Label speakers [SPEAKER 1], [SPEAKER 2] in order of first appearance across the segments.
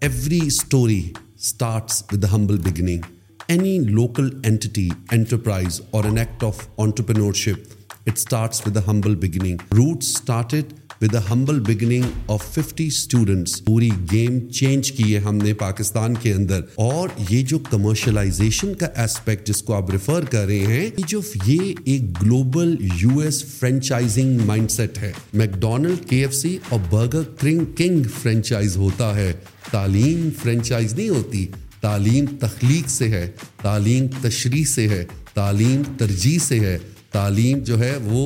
[SPEAKER 1] Every story starts with the humble beginning. Any local entity, enterprise, or an act of entrepreneurship, it starts with a humble beginning. Roots started with a humble beginning of fifty students پوری game change کی ہے ہم نے پاکستان کے اندر اور یہ جو کمرشلائزیشن کا ایسپیکٹ جس کو آپ ریفر کر رہے ہیں جو یہ ایک global U S franchising mindset ہے McDonald K F C اور برگر کرنگ کنگ فرینچائز ہوتا ہے تعلیم فرینچائز نہیں ہوتی تعلیم تخلیق سے ہے تعلیم تشریح سے ہے تعلیم ترجیح سے ہے تعلیم جو ہے وہ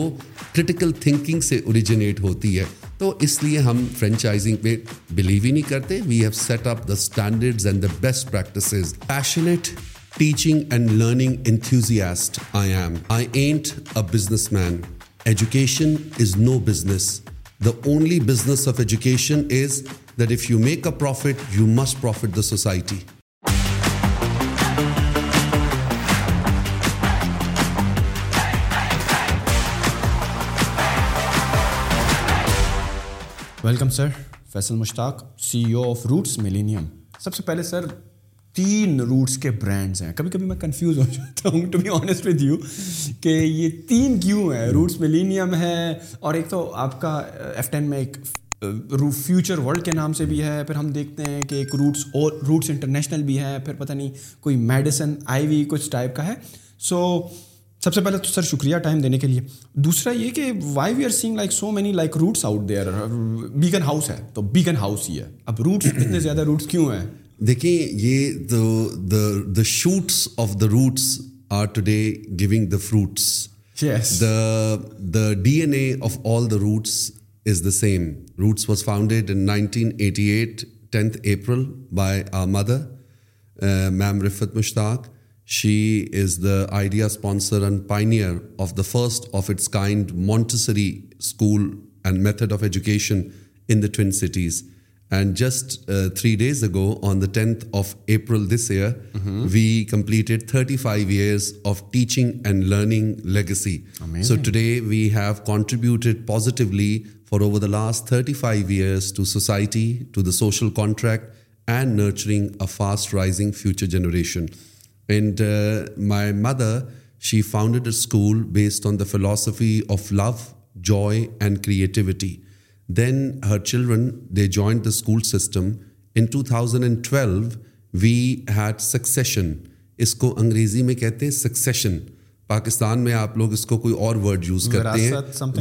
[SPEAKER 1] کرٹیکل تھنکنگ سے اوریجنیٹ ہوتی ہے تو اس لیے ہم فرینچائزنگ پہ بلیو ہی نہیں کرتے we have set up the standard and the best practices passionate teaching and learning enthusiast I am I ain't a business man education is no business the only business of education is that if you make a profit you must profit the society
[SPEAKER 2] welcome sir Faisal Mushtaq C O of roots millennium سب سے پہلے sir تین Roots کے brands ہیں کبھی کبھی میں confuse ہو جاتا ہوں to be honest with you کہ یہ تین کیوں ہیں روٹس ملینیم ہے اور ایک تو آپ کا ایف ٹین میں ایک فیوچر ورلڈ کے نام سے بھی ہے پھر ہم دیکھتے ہیں کہ ایک روٹس اور روٹس انٹرنیشنل بھی ہے پھر پتہ نہیں کوئی میڈیسن آئی وی کچھ ٹائپ کا ہے سو so, سب سے پہلے تو سر شکریہ ٹائم دینے کے لیے دوسرا یہ کہ
[SPEAKER 1] why we are saying like so many like roots out there بیگن ہاؤس ہے تو بیگن ہاؤس ہی ہے اب روٹس اتنے زیادہ روٹس کیوں ہیں دیکھیں یہ the the shoots of the roots are today going the fruits the the D N A of all the roots is the same roots was founded in nineteen eighty eight tenth April by a mother ma'am Rifat Mushtaq She is the idea sponsor and pioneer of the first of its kind Montessori school and method of education in the Twin Cities. And just uh, 3 days ago, on the 10th of April this year, mm-hmm. we completed 35 years of teaching and learning legacy. Amazing. So today we have contributed positively for over the last 35 years to society, to the social contract, and nurturing a fast rising future generation. And my mother she founded school based on the philosophy of love joy and creativity then her children they join the school system in two thousand and twelve we had succession اس کو انگریزی میں کہتے ہیں succession Pakistan میں آپ لوگ اس کو کوئی اور ورڈ یوز کرتے ہیں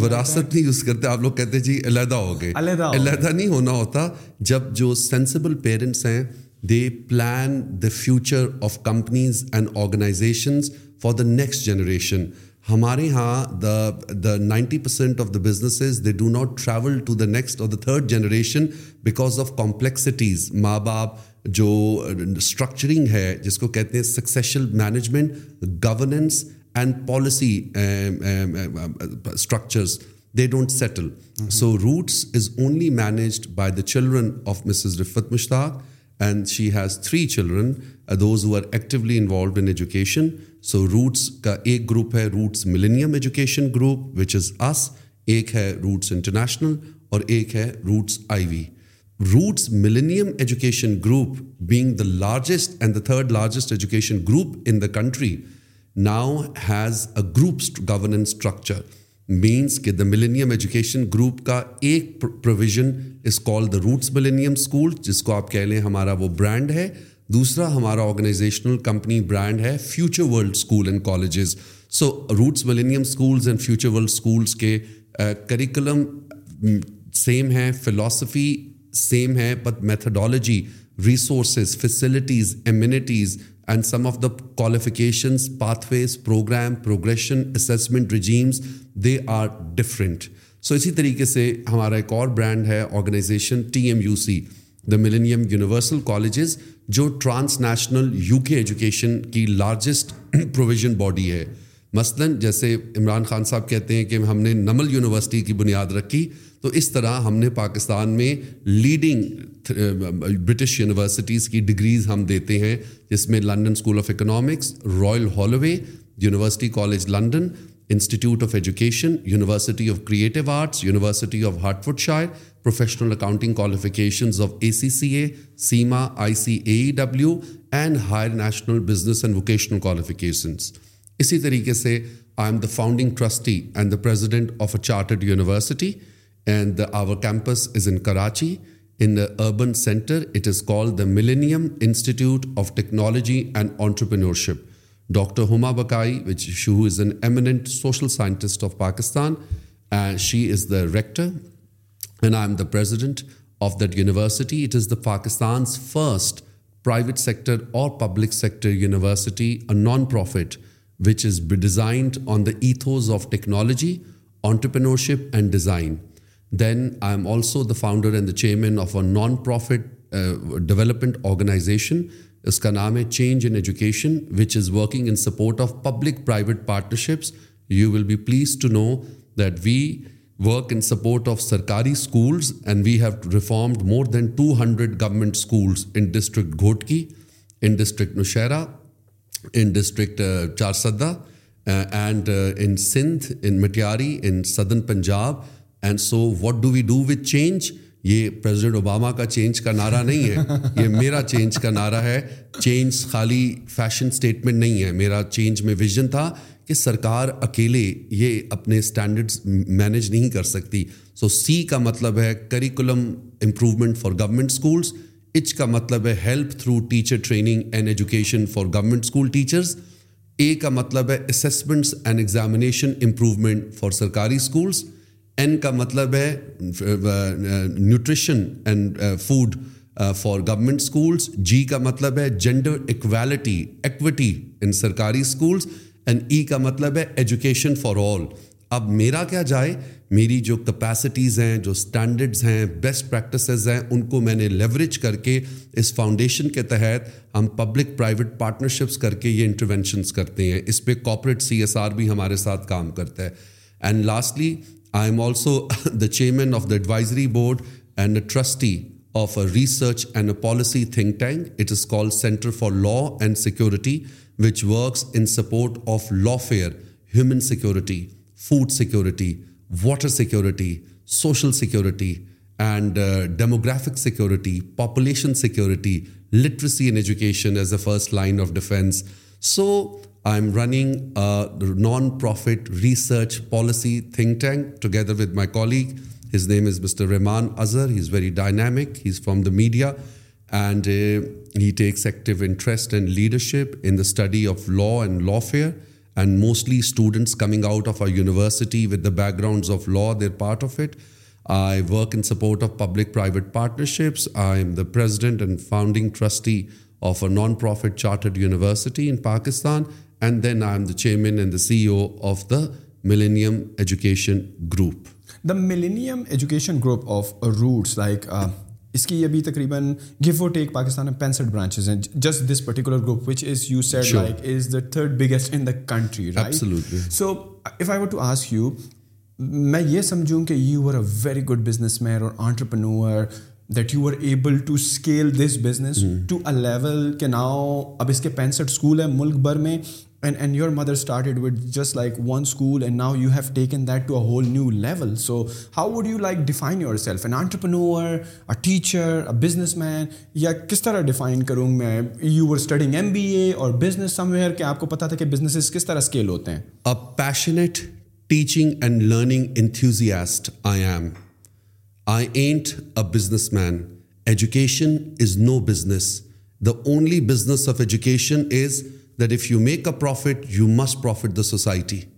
[SPEAKER 1] وراثت نہیں یوز کرتے آپ لوگ کہتے ہیں جی علیحدہ ہو گئے علیحدہ نہیں ہونا ہوتا جب جو سینسیبل پیرنٹس ہیں they plan the future of companies and organizations for the next generation ہمارے یہاں the the ninety percent of the businesses they do not travel to the next اور the third generation because of complexities ماں باپ جو structuring ہے جس کو کہتے ہیں succession management governance and policy structures they don't settle so Roots is only managed by the children of Mrs Rifat Mushtaq and she has three children those who are actually involved in education so roots کا ایک group ہے roots millennium education group which is اس ایک ہے roots international اور ایک ہے roots Ivy roots millennium education group being the largest and the third largest education group in the country now has a group governance structure means کہ the millennium education group کا ایک provision is call the roots millennium school جس کو آپ کہہ لیں ہمارا وہ برانڈ ہے دوسرا ہمارا آرگنائزیشنل کمپنی برانڈ ہے future world school and colleges so roots millennium schools and future world schools کے کریکلم سیم ہے فلاسفی سیم ہے but methodology resources facilities amenities and some of the qualifications pathways program progression assessment regimes they are different so اسی طریقے سے ہمارا ایک اور brand ہے organization T M U C the millennium universal colleges جو transnational U کے education کی لارجسٹ پروویژن باڈی ہے مثلاً جیسے عمران خان صاحب کہتے ہیں کہ ہم نے نمل یونیورسٹی کی بنیاد رکھی تو اس طرح ہم نے پاکستان میں لیڈنگ برٹش یونیورسٹیز کی ڈگریز ہم دیتے ہیں جس میں London school of economics Royal Holloway university college London institute of education university of creative arts university of food shire professional accounting qualifications of A C C A CIMA I C A W and higher national business and vocational qualifications اسی طریقے سے I am the founding trustee and the president of a chartered university And our campus is in Karachi. In the urban center, it is called the Millennium Institute of Technology and Entrepreneurship. Dr. Huma Bakai, who is an eminent social scientist of Pakistan, she is the rector, and I am the president of that university. It is the Pakistan's first private sector or public sector university, a non-profit, which is designed on the ethos of technology, entrepreneurship, and design. Then I am also the founder and the chairman of a non profit development organization اس کا نام ہے Change in Education which is working in support of public private partnerships you will be please to know that we work in support of سرکاری schools and we have reformed more than two hundred government schools in district Ghotki in district Nowshera in district Charsadda and in Sindh in Matiari in southern Punjab and so what do we do with change یہ president Obama کا change کا نعرہ نہیں ہے یہ میرا change کا نعرہ ہے چینج خالی فیشن اسٹیٹمنٹ نہیں ہے میرا چینج میں ویژن تھا کہ سرکار اکیلے یہ اپنے اسٹینڈرڈس مینج نہیں کر سکتی سو سی کا مطلب ہے curriculum improvement for government schools H کا مطلب ہے help through teacher training and education for government school teachers A کا مطلب ہے assessments and examination improvement for سرکاری اسکولس این کا مطلب ہے nutrition and food for government schools G کا مطلب ہے جینڈر اکویلٹی ایکوٹی ان سرکاری اسکولس اینڈ ای کا مطلب ہے ایجوکیشن فار آل اب میرا کیا جائے میری جو کپیسٹیز ہیں جو اسٹینڈرڈز ہیں بیسٹ پریکٹسز ہیں ان کو میں نے لیوریج کر کے اس فاؤنڈیشن کے تحت ہم پبلک پرائیویٹ پارٹنرشپس کر کے یہ انٹروینشنس کرتے ہیں اس پہ کاپوریٹ سی ایس آر بھی ہمارے ساتھ کام کرتا ہے and lastly I am also the chairman of the advisory board and a trustee of a research and a policy think tank. It is called Center for Law and Security, which works in support of lawfare, human security, food security, water security, social security, and uh, demographic security, population security, literacy and education as the first line of defense. So I'm running a non-profit research policy think tank together with my colleague. His name is Mr. Rehman Azhar. He's very dynamic. He's from the media, and uh, he takes active interest and leadership in the study of law and lawfare, and mostly students coming out of our university with the backgrounds of law, they're part of it. I work in support of public-private partnerships. I am the president and founding trustee of a non-profit chartered university in Pakistan,
[SPEAKER 2] اس کی ابھی تقریباً یہ سمجھوں کہ you are a very good business man اور entrepreneur that you are able to to scale this business a level کے now اب اس کے پینسٹھ اسکول ہیں ملک بھر میں and and your mother started what just like one school and now you have taken that to whole new level so how would you like define yourself an entrepreneur a teacher a business man یا کس طرح define کروں میں you were studying M B A اور business somewhere کہ آپ کو پتا تھا کہ بزنس کس طرح اسکیل ہوتے ہیں
[SPEAKER 1] a passionate teaching and learning enthusiast I am I ain't a business man education is no business the only business of education is that if you make a profit, you must profit the society.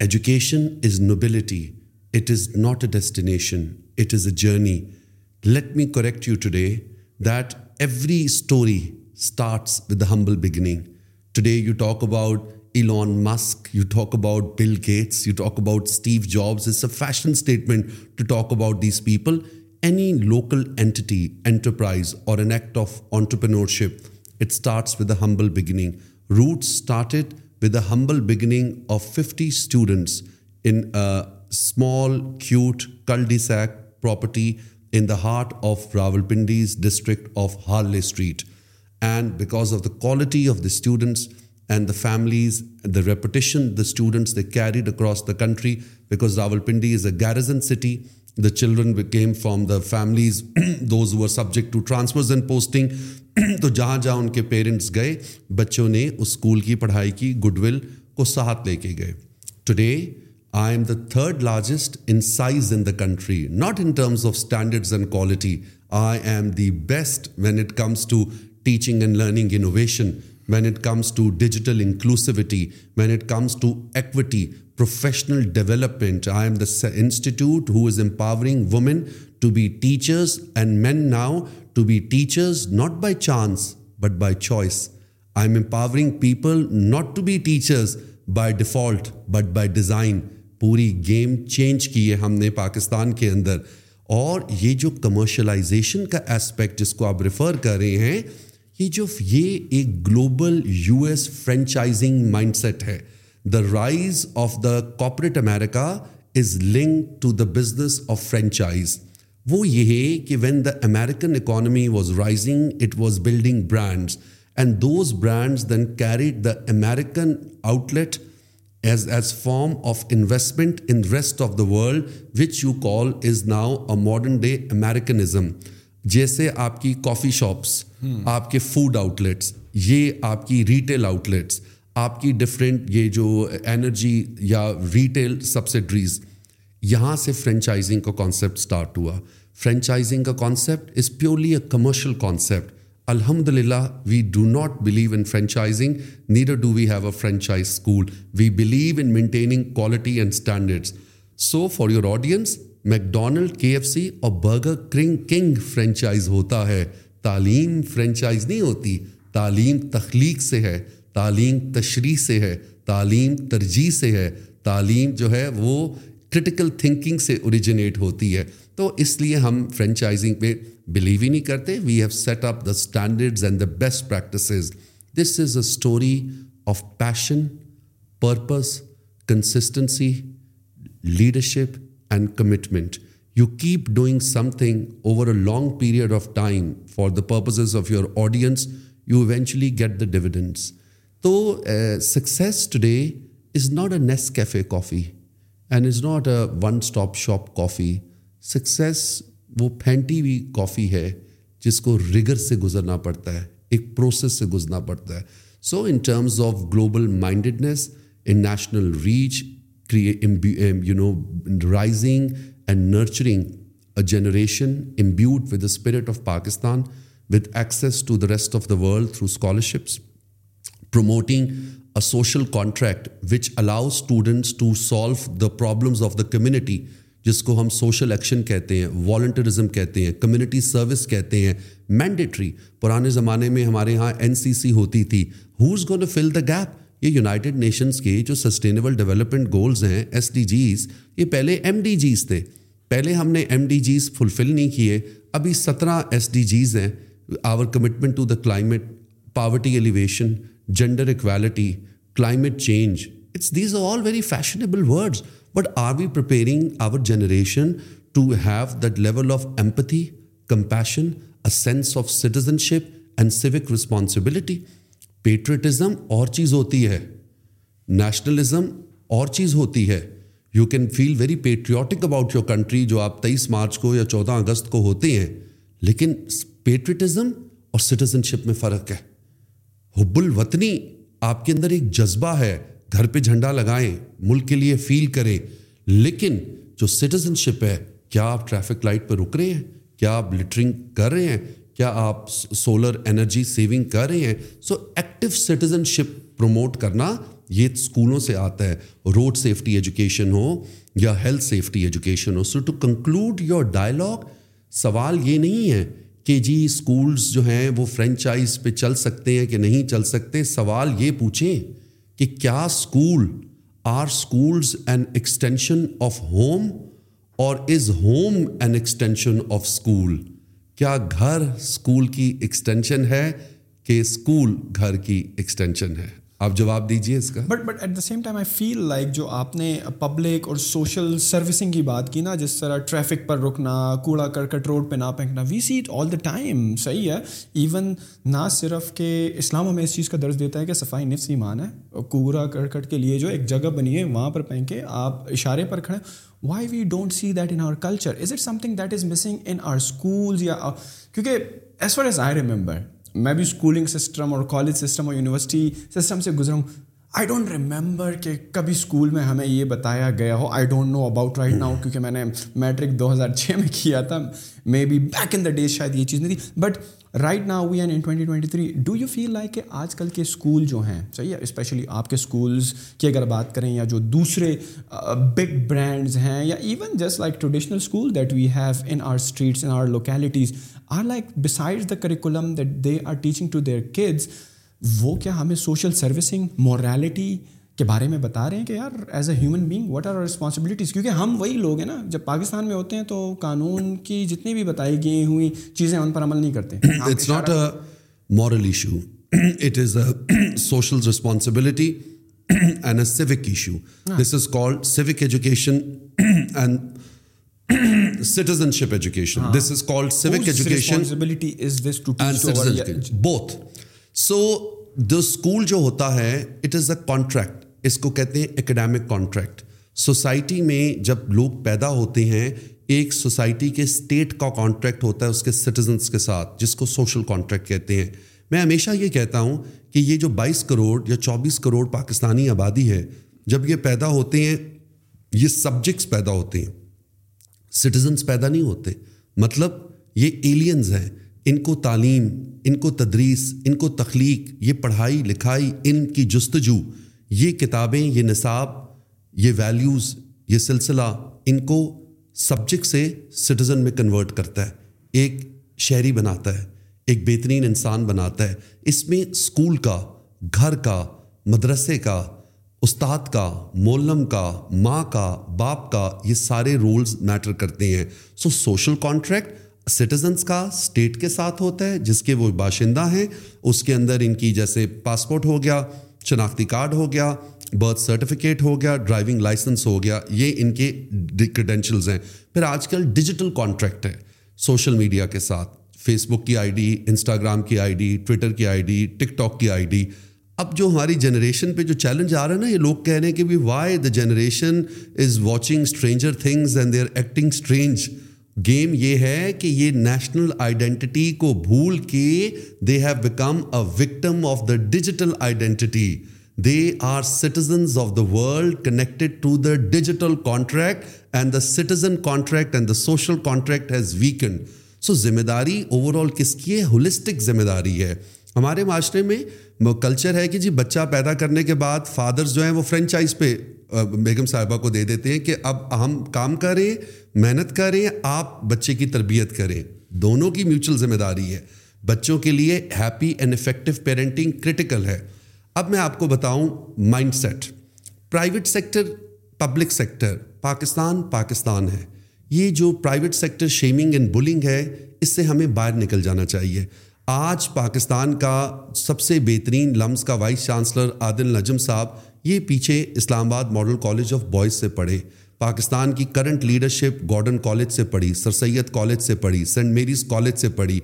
[SPEAKER 1] Education is nobility. It is not a destination. It is a journey. Let me correct you today that every story starts with the humble beginning. Today you talk about Elon Musk, you talk about Bill Gates, you talk about Steve Jobs. It's a fashion statement to talk about these people. Any local entity, enterprise, or an act of entrepreneurship, it starts with a humble beginning. Roots started with a humble beginning of 50 students in a small, cute cul-de-sac property in the heart of Rawalpindi's district of Harley Street. And because of the quality of the students and the families, the reputation the students they carried across the country, because Rawalpindi is a garrison city, the children we came from the families those who subject to transfers and posting تو جہاں جہاں ان کے parents گئے بچوں نے اس school کی پڑھائی کی گڈ ول کو ساتھ لے کے گئے today I am the third largest in size in the country not in terms of standards and quality I am the best when it comes to teaching and learning innovation when it comes to digital inclusivity when it comes to equity professional development I am the institute who is empowering women to be teachers and men now to be teachers not by chance but by choice I am empowering people not to be teachers by default but by design پوری game change کی ہے ہم نے پاکستان کے اندر اور یہ جو کمرشلائزیشن کا اسپیکٹ جس کو آپ ریفر کر رہے ہیں یہ جو یہ ایک global U S franchising mindset ہے the rise of the corporate America is link to the business of franchise وہ یہ ہے کہ when the American economy was rising it was building brands and those brands then carry American outlet as as form of investment in rest of the world which you call as now a modern day Americanism جیسے آپ کی کافی shops hmm. آپ کے food out let's یہ آپ کی retail out let's آپ کی ڈفرینٹ یہ جو انرجی یا ریٹیل سبسڈریز یہاں سے فرینچائزنگ کا کانسیپٹ اسٹارٹ ہوا فرینچائزنگ کا concept is purely a commercial concept الحمد للہ we do not believe in franchising neither do we have a franchise school we believe in maintaining quality and standards so for your audience McDonald K F C اور burger کرنگ king franchise ہوتا ہے تعلیم franchise نہیں ہوتی تعلیم تخلیق سے ہے تعلیم تشریح سے ہے تعلیم ترجیح سے ہے تعلیم جو ہے وہ کرٹیکل تھنکنگ سے اوریجنیٹ ہوتی ہے تو اس لیے ہم فرینچائزنگ پہ بلیو ہی نہیں کرتے we have set up the standards and the best practices this is a story of passion purpose consistency leadership and commitment you keep doing something over a long period of time for the purposes of your audience you eventually get the dividends تو success today is not a Nescafe coffee and is not a one stop shop coffee success وہ پھینٹی ہوئی کافی ہے جس کو رگر سے گزرنا پڑتا ہے ایک پروسیس سے گزرنا پڑتا ہے so in terms of global mindedness in national reach you know raising and nurturing a generation imbued the spirit of Pakistan with access to the rest of the world through scholarships promoting a social contract which allow students to solve the problems of the community جس کو ہم social action کہتے ہیں والنٹرزم کہتے ہیں community service کہتے ہیں mandatory پرانے زمانے میں ہمارے یہاں این سی سی ہوتی تھی who's is gone fill the gap یہ یونائٹیڈ نیشنز کے جو سسٹینیبل ڈیولپمنٹ گولز ہیں ایس ڈی جیز یہ پہلے ایم ڈی جیز تھے پہلے ہم نے ایم ڈی جیز فلفل نہیں کیے ابھی سترہ ایس ڈی جیز ہیں our commitment to the climate poverty alleviation gender equality climate change it's these are all very fashionable words but are we preparing our generation to have that level of empathy compassion a sense of citizenship and civic responsibility patriotism اور چیز ہوتی ہے nationalism اور چیز ہوتی ہے you can feel very patriotic about your country جو آپ تیئیس مارچ کو یا چودہ اگست کو ہوتے ہیں لیکن پیٹریٹزم اور سٹیزن شپ میں فرق ہے حب الوطنی آپ کے اندر ایک جذبہ ہے گھر پہ جھنڈا لگائیں ملک کے لیے فیل کریں لیکن جو سٹیزن شپ ہے کیا آپ ٹریفک لائٹ پہ رک رہے ہیں کیا آپ لٹرنگ کر رہے ہیں کیا آپ سولر انرجی سیونگ کر رہے ہیں so active citizenship promote کرنا یہ اسکولوں سے آتا ہے روڈ سیفٹی ایجوکیشن ہو یا ہیلتھ سیفٹی ایجوکیشن ہو so to conclude your dialogue سوال یہ نہیں ہے کہ جی اسکولز جو ہیں وہ فرینچائز پہ چل سکتے ہیں کہ نہیں چل سکتے سوال یہ پوچھیں کہ کیا school are schools an extension of home اور is home an extension of school کیا گھر اسکول کی ایکسٹینشن ہے کہ اسکول گھر کی ایکسٹینشن ہے آپ جواب دیجیے اس کا
[SPEAKER 2] but but at the same time I feel like جو آپ نے پبلک اور سوشل سروسنگ کی بات کی نا جس طرح ٹریفک پر رکنا کوڑا کرکٹ روڈ پہ نہ پھینکنا we see it all the time صحیح ہے ایون نہ صرف کہ اسلام ہمیں اس چیز کا درج دیتا ہے کہ صفائی نفس ایمان ہے کوڑا کرکٹ کے لیے جو ایک جگہ بنی ہے وہاں پر پھینکے آپ اشارے پر کھڑے why we don't see that in our culture is it something that is missing in our schools یا کیونکہ as far as I remember میں بھی اسکولنگ سسٹم اور کالج سسٹم اور یونیورسٹی سسٹم سے گزرا ہوں آئی ڈونٹ ریممبر کہ کبھی اسکول میں ہمیں یہ بتایا گیا ہو I don't know about right now کیونکہ میں نے میٹرک دو ہزار چھ میں کیا تھا may be back in the days شاید یہ چیز نہیں تھی but right now we N in twenty twenty three do you feel like کہ آج کل کے اسکول جو ہیں صحیح ہے اسپیشلی آپ کے اسکولس کی اگر بات کریں یا جو دوسرے بگ برانڈز ہیں یا even just like traditional school that we have in our streets in our localities are like beside the curriculum that they are teaching to their kids وہ کیا ہمیں سوشل سروسنگ موریلٹی کے بارے میں بتا رہے ہیں کہ یار as a human being what are responsibilities کیونکہ ہم وہی لوگ ہیں نا جب پاکستان میں ہوتے ہیں تو قانون کی جتنی بھی بتائی گئی ہوئی چیزیں ان پر عمل نہیں کرتے it's not a moral issue it is a social responsibility and a civic issue this is called civic education and ship education this is called civic education both so the school جو ہوتا ہے it is a contract اس کو کہتے ہیں academic contract society میں جب لوگ پیدا ہوتے ہیں ایک سوسائٹی کے اسٹیٹ کا کانٹریکٹ ہوتا ہے اس کے سٹیزنس کے ساتھ جس کو سوشل کانٹریکٹ کہتے ہیں میں ہمیشہ یہ کہتا ہوں کہ یہ جو بائیس کروڑ یا چوبیس کروڑ پاکستانی آبادی ہے جب یہ پیدا ہوتے ہیں یہ سبجیکٹس پیدا ہوتے ہیں سٹیزنس پیدا نہیں ہوتے مطلب یہ ایلینز ہیں ان کو تعلیم ان کو تدریس ان کو تخلیق یہ پڑھائی لکھائی ان کی جستجو یہ کتابیں یہ نصاب یہ ویلیوز یہ سلسلہ ان کو سبجیکٹ سے سٹیزن میں کنورٹ کرتا ہے ایک شہری بناتا ہے ایک بہترین انسان بناتا ہے اس میں اسکول کا گھر کا مدرسے کا استاد کا مولم کا ماں کا باپ کا یہ سارے رولز میٹر کرتے ہیں سو سوشل کانٹریکٹ سٹیزنس کا اسٹیٹ کے ساتھ ہوتا ہے جس کے وہ باشندہ ہیں اس کے اندر ان کی جیسے پاسپورٹ ہو گیا شناختی کارڈ ہو گیا برتھ سرٹیفکیٹ ہو گیا ڈرائیونگ لائسنس ہو گیا یہ ان کے کریڈینشلز ہیں پھر آج کل ڈیجیٹل کانٹریکٹ ہے سوشل میڈیا کے ساتھ فیس بک کی آئی ڈی انسٹاگرام کی آئی ڈی ٹویٹر کی آئی ڈی ٹک ٹاک کی آئی ڈی اب جو ہماری جنریشن پہ جو چیلنج آ رہا ہے نا یہ لوگ کہہ رہے ہیں کہ why the generation is watching stranger things and they are acting strange game یہ ہے کہ یہ نیشنل آئیڈینٹی کو بھول کے they have become a victim of the digital identity they are citizens of the world connected to the digital contract and the citizen contract and the social contract has weakened so ذمہ داری over all کس کی ہے holistic ذمہ داری ہے ہمارے معاشرے میں کلچر ہے کہ جی بچہ پیدا کرنے کے بعد
[SPEAKER 3] فادرز جو ہیں وہ فرینچائز پہ بیگم صاحبہ کو دے دیتے ہیں کہ اب ہم کام کریں محنت کریں آپ بچے کی تربیت کریں دونوں کی میوچل ذمہ داری ہے بچوں کے لیے happy and effective parenting critical ہے اب میں آپ کو بتاؤں mindset private sector public sector Pakistan Pakistan ہے یہ جو private sector shaming and billing ہے اس سے ہمیں باہر نکل جانا چاہیے آج پاکستان کا سب سے بہترین لمز کا وائس چانسلر عادل نجم صاحب یہ پیچھے Islamabad model college of boys سے پڑھے پاکستان کی کرنٹ لیڈرشپ گارڈن کالج سے پڑھی سر سید کالج سے پڑھی سینٹ میریز کالج سے پڑھی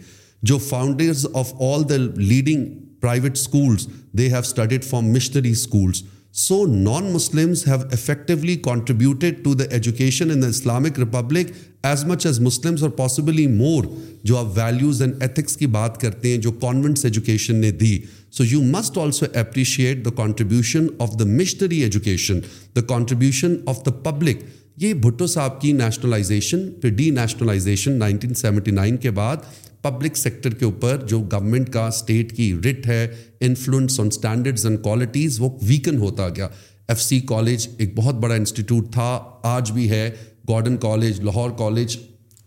[SPEAKER 3] جو founders of all the leading private schools they have studied from missionary schools so non Muslims have effectively contributed to the education in the Islamic republic as much as Muslim اور possibly مور جو آپ values and ethics کی بات کرتے ہیں جو convents education نے دی so you must also appreciate the contribution of the missionary education the contribution of the public یہ بھٹو صاحب کی نیشنلائزیشن پھر denationalization nineteen seventy nine کے بعد پبلک سیکٹر کے اوپر جو گورنمنٹ کا اسٹیٹ کی رٹ ہے influence on standards and qualities وہ ویکن ہوتا گیا ایف سی کالج ایک بہت بڑا انسٹیٹیوٹ تھا آج بھی ہے گارڈن کالج لاہور کالج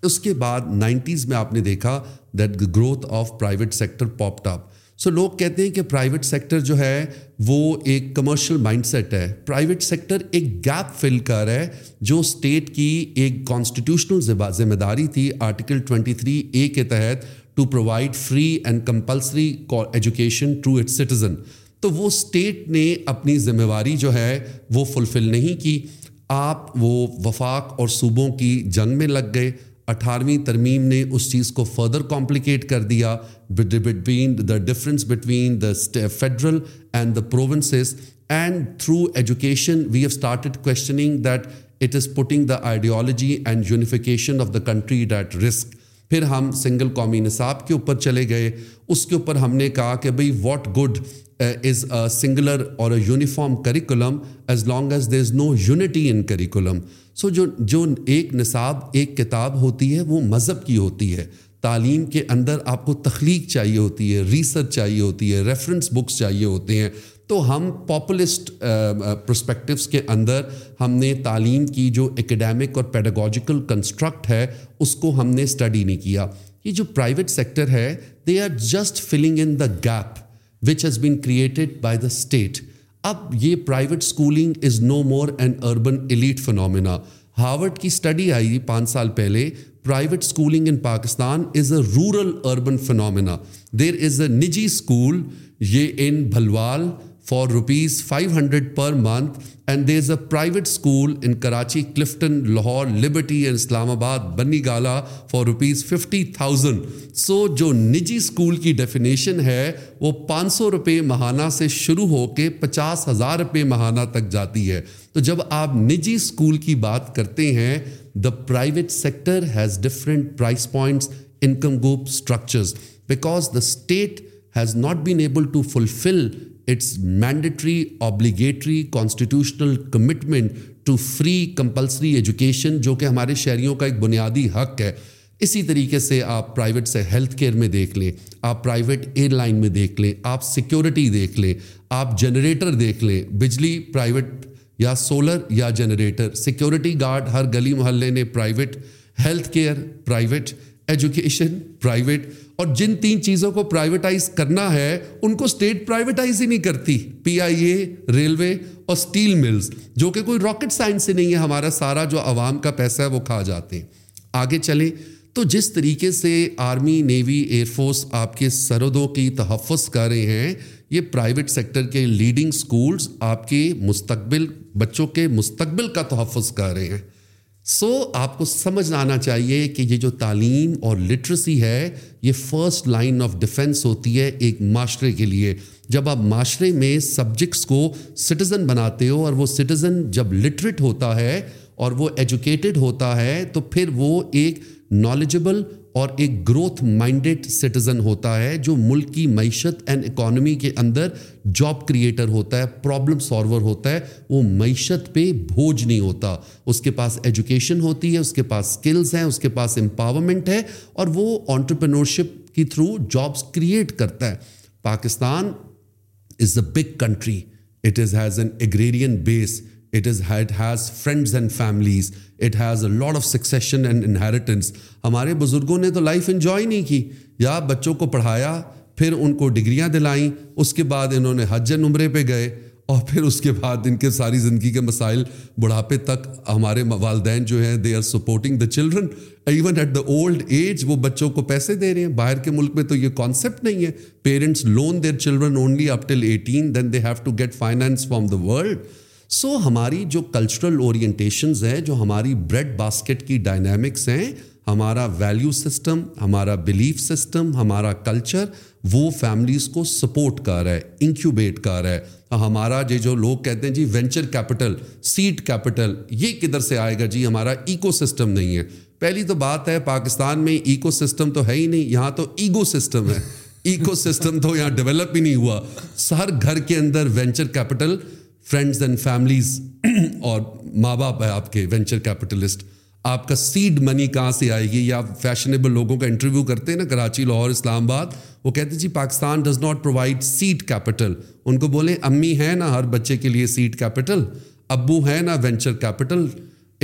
[SPEAKER 3] اس کے بعد نائنٹیز میں آپ نے دیکھا that growth of private sector pop top so لوگ کہتے ہیں کہ پرائیویٹ سیکٹر جو ہے وہ ایک کمرشل مائنڈ سیٹ ہے پرائیویٹ سیکٹر ایک گیپ فل کر ہے جو اسٹیٹ کی ایک کانسٹیٹیوشنل ذمہ داری تھی آرٹیکل ٹوینٹی تھری اے کے تحت to provide free and compulsory education to it citizen تو وہ اسٹیٹ نے اپنی ذمہ داری جو ہے وہ فلفل نہیں کی آپ وہ وفاق اور صوبوں کی جنگ میں لگ گئے اٹھارویں ترمیم نے اس چیز کو فردر کمپلیکیٹ کر دیا between the difference between the federal and the provinces and through education we have started questioning that it is putting the ideology and unification of the country that risk پھر ہم single قومی نصاب کے اوپر چلے گئے اس کے اوپر ہم نے کہا کہ بھائی what good is a singular or a uniform curriculum as long as there is no unity in curriculum so جو جو ایک نصاب ایک کتاب ہوتی ہے وہ مذہب کی ہوتی ہے تعلیم کے اندر آپ کو تخلیق چاہیے ہوتی ہے ریسرچ چاہیے ہوتی ہے ریفرنس بکس چاہیے ہوتے ہیں تو ہم پاپولسٹ پرسپیکٹوس کے اندر ہم نے تعلیم کی جو اکیڈیمک اور پیڈاگوجیکل کنسٹرکٹ ہے اس کو ہم نے اسٹڈی نہیں کیا یہ جو پرائیویٹ سیکٹر ہے they are just filling in the gap which has been created by the state اب یہ private schooling is no more an urban elite phenomena Harvard کی اسٹڈی آئی پانچ سال پہلے private schooling in Pakistan is a rural urban phenomena there is a نجی school یہ in Bhalwal for rupees five hundred per month and there is a private school in Karachi Clifton Lahore Liberty and Islamabad Bani Gala for rupees fifty thousand so جو نجی school کی definition ہے وہ پانچ سو روپئے ماہانہ سے شروع ہو کے پچاس ہزار روپئے ماہانہ تک جاتی ہے تو جب آپ نجی اسکول کی بات کرتے ہیں the private sector has different price points income group structures because the state has not been able to fulfil its mandatory obligatory constitutional commitment to free compulsory education جو کہ ہمارے شہریوں کا ایک بنیادی حق ہے اسی طریقے سے آپ پرائیویٹ سے ہیلتھ کیئر میں دیکھ لیں آپ پرائیویٹ ایئر لائن میں دیکھ لیں آپ سیکیورٹی دیکھ لیں آپ جنریٹر دیکھ لیں بجلی پرائیویٹ یا سولر یا جنریٹر سیکیورٹی گارڈ ہر گلی محلے نے private health care private education private اور جن تین چیزوں کو پرائیویٹائز کرنا ہے ان کو اسٹیٹ پرائیوٹائز ہی نہیں کرتی پی آئی اے ریلوے اور اسٹیل ملز جو کہ کوئی راکٹ سائنس سے نہیں ہے ہمارا سارا جو عوام کا پیسہ ہے وہ کھا جاتے ہیں آگے چلیں تو جس طریقے سے آرمی نیوی ایئر فورس آپ کے سرحدوں کی تحفظ کر رہے ہیں یہ پرائیویٹ سیکٹر کے لیڈنگ اسکولس آپ کے مستقبل بچوں کے مستقبل کا تحفظ کر رہے ہیں سو آپ کو سمجھ لانا چاہیے کہ یہ جو تعلیم اور لٹریسی ہے یہ فرسٹ لائن آف ڈیفینس ہوتی ہے ایک معاشرے کے لیے جب آپ معاشرے میں سبجیکٹس کو سٹیزن بناتے ہو اور وہ سٹیزن جب لٹریٹ ہوتا ہے اور وہ ایجوکیٹڈ ہوتا ہے تو پھر وہ ایک نالجبل اور ایک گروتھ مائنڈیڈ سٹیزن ہوتا ہے جو ملک کی معیشت اینڈ اکانومی کے اندر جاب کریٹر ہوتا ہے پرابلم سالور ہوتا ہے وہ معیشت پہ بھوج نہیں ہوتا اس کے پاس ایجوکیشن ہوتی ہے اس کے پاس سکلز ہیں اس کے پاس امپاورمنٹ ہے اور وہ آنٹرپرنورشپ کے تھرو جابس کریئٹ کرتا ہے Pakistan is a big country it is has an agrarian base it is at has friends and families it has a لاڈ of succession and inheritance ہمارے بزرگوں نے تو لائف انجوائے نہیں کی یا بچوں کو پڑھایا پھر ان کو ڈگریاں دلائیں اس کے بعد انہوں نے حج عمرے پہ گئے اور پھر اس کے بعد ان کے ساری زندگی کے مسائل بڑھاپے تک ہمارے والدین جو ہیں they are supporting the children even at the old age وہ بچوں کو پیسے دے رہے ہیں باہر کے ملک میں تو یہ کانسیپٹ نہیں ہے parents loan their children only up till eighteen then they have to get finance from the world so ہماری جو کلچرل اورینٹیشنز ہیں جو ہماری بریڈ باسکٹ کی ڈائنامکس ہیں ہمارا ویلیو سسٹم ہمارا بلیف سسٹم ہمارا کلچر وہ فیملیز کو سپورٹ کر رہا ہے انکیوبیٹ کر رہا ہے ہمارا جی جو لوگ کہتے ہیں جی وینچر کیپٹل سیٹ کیپٹل یہ کدھر سے آئے گا جی ہمارا ایکو سسٹم نہیں ہے پہلی تو بات ہے پاکستان میں ایکو سسٹم تو ہے ہی نہیں یہاں تو ایگو سسٹم ہے ایکو سسٹم تو یہاں ڈیولپ ہی نہیں ہوا ہر گھر کے اندر venture capital friends and families اور ماں باپ ہے آپ کے وینچر کیپٹلسٹ آپ کا سیڈ منی کہاں سے آئے گی یا فیشنیبل لوگوں کا انٹرویو کرتے ہیں نا کراچی لاہور اسلام آباد وہ کہتے ہیں جی Pakistan does not provide seed capital ان کو بولیں امی ہے نا ہر بچے کے لیے سیٹ کیپٹل ابو ہے نا وینچر کیپٹل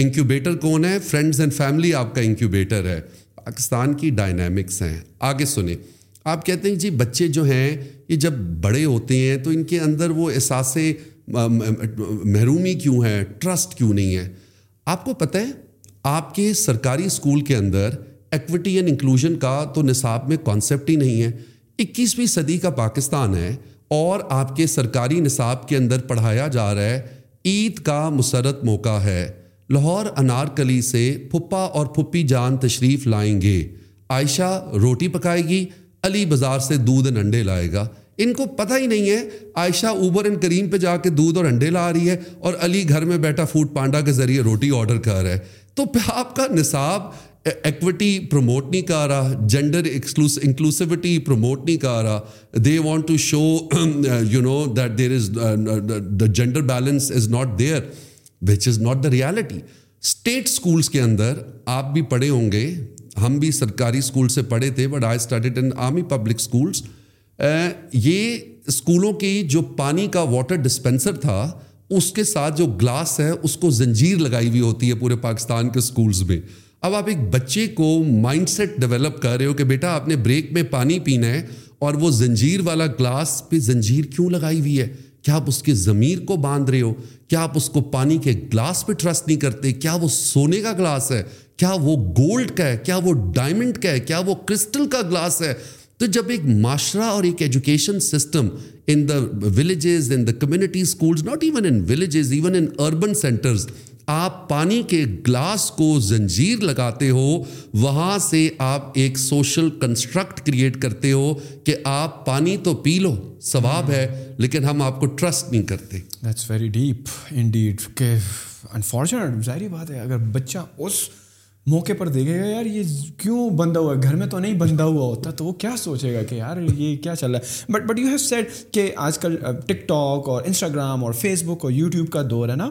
[SPEAKER 3] انکیوبیٹر کون ہے فرینڈز اینڈ فیملی آپ کا انکیوبیٹر ہے پاکستان کی ڈائنامکس ہیں آگے سنیں آپ کہتے ہیں جی بچے جو ہیں یہ جب بڑے ہوتے ہیں تو ان کے اندر وہ احساس محرومی کیوں ہے ٹرسٹ کیوں نہیں ہے آپ کو پتہ ہے آپ کے سرکاری اسکول کے اندر ایکوٹی اینڈ انکلوژن کا تو نصاب میں کانسیپٹ ہی نہیں ہے اکیسویں صدی کا پاکستان ہے اور آپ کے سرکاری نصاب کے اندر پڑھایا جا رہا ہے عید کا مسرت موقع ہے لاہور انار کلی سے پھپا اور پھپی جان تشریف لائیں گے عائشہ روٹی پکائے گی علی بازار سے دودھ انڈے لائے گا ان کو پتہ ہی نہیں ہے عائشہ اوبر ان کریم پہ جا کے دودھ اور انڈے لا رہی ہے اور علی گھر میں بیٹھا فوڈ پانڈا کے ذریعے روٹی آرڈر کر رہا ہے تو پھر آپ کا نصاب ایکوٹی پروموٹ نہیں کر رہا جینڈر انکلوسیوٹی پروموٹ نہیں کر رہا they want to show you know that there is the gender balance is not there which is not the reality state schools کے اندر آپ بھی پڑھے ہوں گے ہم بھی سرکاری اسکول سے پڑھے تھے but I started in army public schools یہ اسکولوں کی جو پانی کا واٹر ڈسپینسر تھا اس کے ساتھ جو گلاس ہے اس کو زنجیر لگائی ہوئی ہوتی ہے پورے پاکستان کے اسکولس میں اب آپ ایک بچے کو مائنڈ سیٹ ڈیولپ کر رہے ہو کہ بیٹا آپ نے بریک میں پانی پینا ہے اور وہ زنجیر والا گلاس پہ زنجیر کیوں لگائی ہوئی ہے کیا آپ اس کے ضمیر کو باندھ رہے ہو کیا آپ اس کو پانی کے گلاس پہ ٹرسٹ نہیں کرتے کیا وہ سونے کا گلاس ہے کیا وہ گولڈ کا ہے کیا وہ ڈائمنڈ کا ہے کیا وہ کرسٹل کا گلاس ہے تو جب ایک معاشرہ اور ایک education system in the villages in the community schools not even in villages even in urban centres آپ پانی کے گلاس کو زنجیر لگاتے ہو وہاں سے آپ ایک سوشل کنسٹرکٹ کریٹ کرتے ہو کہ آپ پانی تو پی لو ثواب ہے لیکن ہم آپ کو ٹرسٹ
[SPEAKER 4] نہیں کرتے دیٹس ویری ڈیپ انڈیڈ کہ انفارچونیٹ ظاہری بات ہے اگر بچہ اس موقع پر دیکھے گا یار یہ کیوں بندہ ہوا ہے گھر میں تو نہیں بندہ ہوا ہوتا تو وہ کیا سوچے گا کہ یار یہ کیا چل رہا ہے but but you have set کہ آج کل ٹک ٹاک اور انسٹاگرام اور فیس بک اور یوٹیوب کا دور ہے نا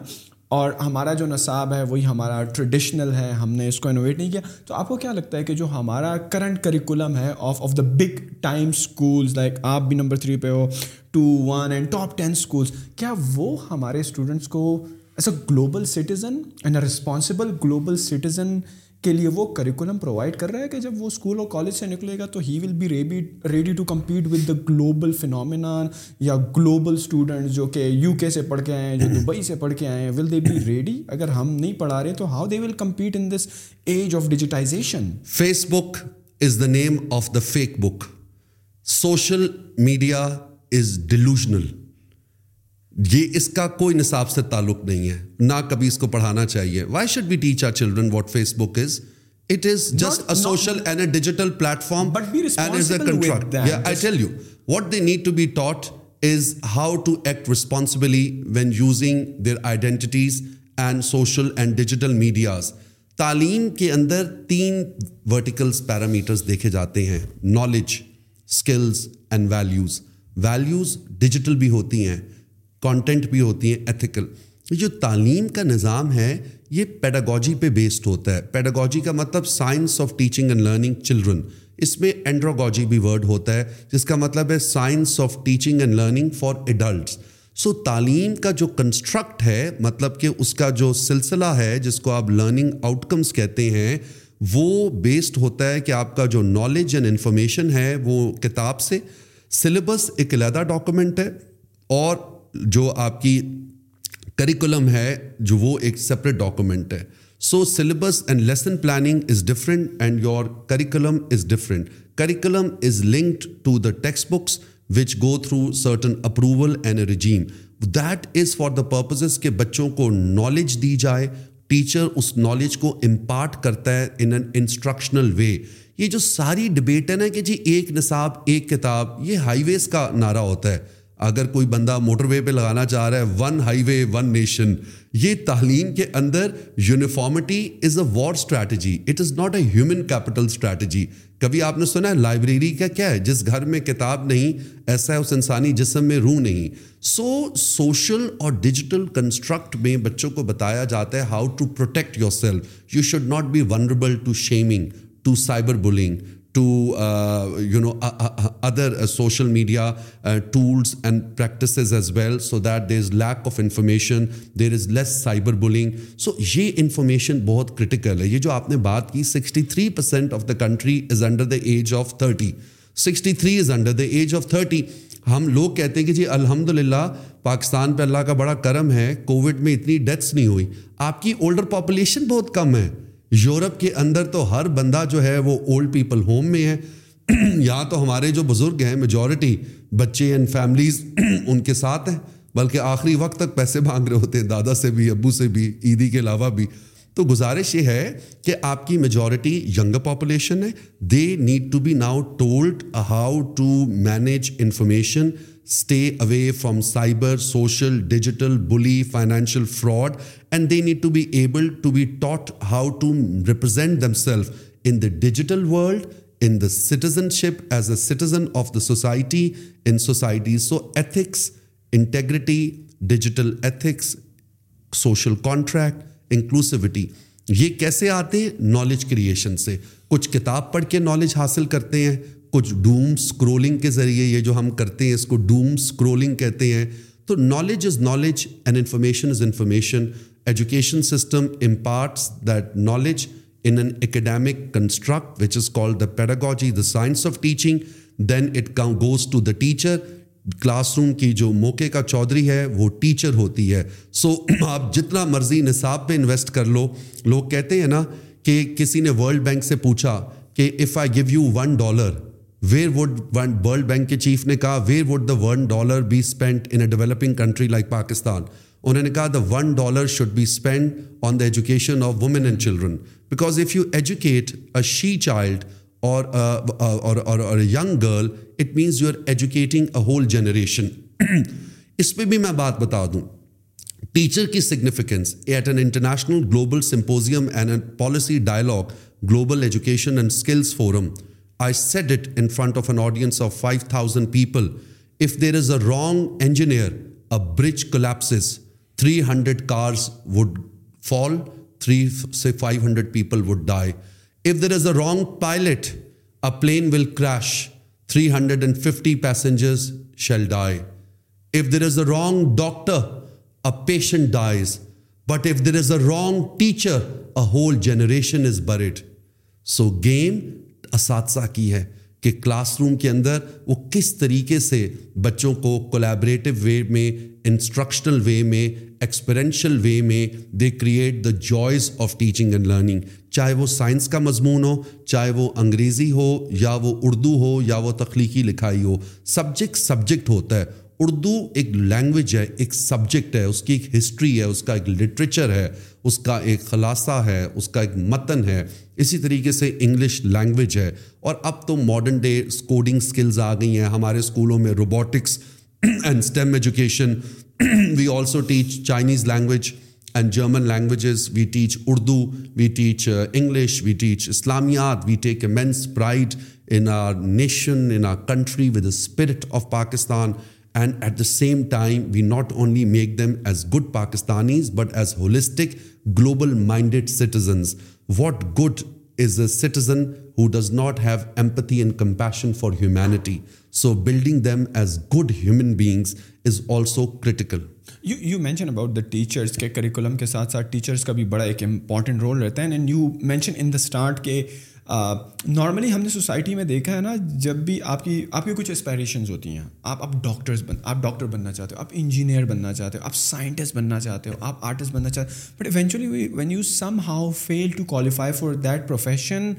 [SPEAKER 4] اور ہمارا جو نصاب ہے وہی ہمارا ٹریڈیشنل ہے ہم نے اس کو انوویٹ نہیں کیا تو آپ کو کیا لگتا ہے کہ جو ہمارا کرنٹ کریکولم ہے of of the big time schools like آپ بھی نمبر تھری پہ ہو two one and top ten schools کیا وہ ہمارے اسٹوڈنٹس کو as a global citizen and a responsible global citizen کے لیے وہ کریکولم پرووائڈ کر رہا ہے کہ جب وہ اسکول اور کالج سے نکلے گا تو ہی ول بی ریبی ready to compete with the global phenomena یا گلوبل اسٹوڈنٹ جو کہ یو کے سے پڑھ کے آئے ہیں جو دبئی سے پڑھ کے آئے ہیں ول دے بی ریڈی اگر ہم نہیں پڑھا رہے تو how they will compete in this age of digitization
[SPEAKER 3] Facebook is the name of the fake book social media is delusional یہ اس کا کوئی نصاب سے تعلق نہیں ہے نہ کبھی اس کو پڑھانا چاہیے why should be teach our children what Facebook is it is just a social and a digital platform you what they need to be taught is how to act responsibly when using their identities and social and digital medias تعلیم کے اندر تین verticals parameters دیکھے جاتے ہیں knowledge skills and values values digital بھی ہوتی ہیں کانٹینٹ بھی ہوتی ہیں ایتھیکل جو تعلیم کا نظام ہے یہ پیڈاگوجی پہ بیسڈ ہوتا ہے پیڈاگوجی کا مطلب science of teaching and learning children اس میں اینڈروگوجی بھی ورڈ ہوتا ہے جس کا مطلب ہے science of teaching and learning for adults so تعلیم کا جو کنسٹرکٹ ہے مطلب کہ اس کا جو سلسلہ ہے جس کو آپ لرننگ آؤٹ کمس کہتے ہیں وہ بیسڈ ہوتا ہے کہ آپ کا جو نالج اینڈ انفارمیشن ہے وہ کتاب سے سلیبس ایک علیحدہ ڈاکومنٹ ہے اور جو آپ کی کریکولم ہے جو وہ ایک سپریٹ ڈاکومنٹ ہے so syllabus and lesson planning is different and your curriculum is different curriculum is linked to the textbooks which go through certain approval and regime that is for the purposes کہ بچوں کو knowledge دی جائے teacher اس knowledge کو impart کرتا ہے in an instructional وے یہ جو ساری ڈبیٹ ہے نا کہ جی ایک نصاب ایک کتاب یہ ہائی ویز کا نعرہ ہوتا ہے اگر کوئی بندہ موٹر وے پہ لگانا چاہ رہا ہے one highway one nation یہ تعلیم کے اندر uniformity is a war strategy it is not a human capital strategy کبھی آپ نے سنا ہے لائبریری کا کیا ہے جس گھر میں کتاب نہیں ایسا ہے اس انسانی جسم میں روح نہیں سو سوشل اور ڈیجیٹل کنسٹرکٹ میں بچوں کو بتایا جاتا ہے how to protect yourself you should not be vulnerable to shaming to cyber bullying to you know other social media tools and practices as well so that there is lack of information there is less cyber bullying so یہ information بہت critical ہے یہ جو آپ نے بات کی sixty three percent of the country is under the age of thirty sixty three is under the age of thirty ہم لوگ کہتے ہیں کہ جی الحمد للہ پاکستان پہ اللہ کا بڑا کرم ہے کووڈ میں اتنی ڈیتھس نہیں ہوئی آپ کی اولڈر پاپولیشن بہت کم ہے یورپ کے اندر تو ہر بندہ جو ہے وہ اولڈ پیپل ہوم میں ہے یا تو ہمارے جو بزرگ ہیں میجورٹی بچے اینڈ فیملیز ان کے ساتھ ہیں بلکہ آخری وقت تک پیسے مانگ رہے ہوتے ہیں دادا سے بھی ابو سے بھی عیدی کے علاوہ بھی تو گزارش یہ ہے کہ آپ کی میجورٹی ینگ پاپولیشن ہے they need to be now told how to manage information stay away from cyber social digital bully financial fraud and the need to be able to be taught how to represent them self in the digital world in the citizenship as a citizen of the society in society so ethics integrity digital ethics social contract inclusivity یہ کیسے آتے knowledge creation سے کچھ کتاب پڑھ کے knowledge حاصل کرتے ہیں کچھ ڈوم اسکرولنگ کے ذریعے یہ جو ہم کرتے ہیں اس کو ڈوم اسکرولنگ کہتے ہیں تو knowledge is knowledge and information is information education system imparts that knowledge in an academic construct which is call the pedagogy the science of teaching then it goes to the teacher classroom کی جو موقع کا چودھری ہے وہ teacher ہوتی ہے سو آپ جتنا مرضی نصاب پہ انویسٹ کر لو لوگ کہتے ہیں نا کہ کسی نے ورلڈ بینک سے پوچھا کہ if I give you one dollar where would world bank کے چیف نے کہا where would the one dollar be spend in a developing country like Pakistan انہوں نے کہا the one dollar should be spend on the education of women and children because if you educate a she child اور girl it means you are educating a whole generation اس پہ بھی میں بات بتا دوں ٹیچر کی significance at an international global symposium and policy dialogue global education and skills forum I said it in front of an audience of 5,000 people. If there is a wrong engineer, a bridge collapses, 300 cars would fall, 500 people would die. If there is a wrong pilot, a plane will crash, 350 passengers shall die. If there is a wrong doctor, a patient dies. But if there is a wrong teacher, a whole generation is buried. So game اساتذہ کی ہے کہ class room کے اندر وہ کس طریقے سے بچوں کو کولیبریٹو وے میں انسٹرکشنل وے میں ایکسپرینشل وے میں they create the joys of teaching and learning چاہے وہ سائنس کا مضمون ہو چاہے وہ انگریزی ہو یا وہ اردو ہو یا وہ تخلیقی لکھائی ہو سبجیکٹ سبجیکٹ ہوتا ہے اردو ایک لینگویج ہے ایک سبجیکٹ ہے اس کی ایک ہسٹری ہے اس کا ایک لٹریچر ہے اس کا ایک خلاصہ ہے اس کا ایک متن ہے اسی طریقے سے انگلش لینگویج ہے اور اب تو ماڈرن ڈے کوڈنگ اسکلز آ گئی ہیں ہمارے اسکولوں میں robotics and STEM education we also teach Chinese language and German languages we teach Urdu we teach English we teach اسلامیات we take immense pride in our nation in our country with the spirit of Pakistan and at the same time we not only make them as good Pakistanis but as holistic global minded citizens what good is a citizen who does not have empathy and compassion for humanity so building them as good human beings is also critical
[SPEAKER 4] you you mention about the teachers کے curriculum کے ساتھ ساتھ teachers کا بھی بڑا ایک important role رہتا ہے and you mention in the start کہ نارملی ہم نے سوسائٹی میں دیکھا ہے نا جب بھی آپ کی آپ کی کچھ اسپائریشنز ہوتی ہیں آپ آپ ڈاکٹرز بن آپ ڈاکٹر بننا چاہتے ہو آپ انجینئر بننا چاہتے ہو آپ سائنٹسٹ بننا چاہتے ہو آپ آرٹسٹ بننا چاہتے ہو but eventually when you somehow feel to qualify for that profession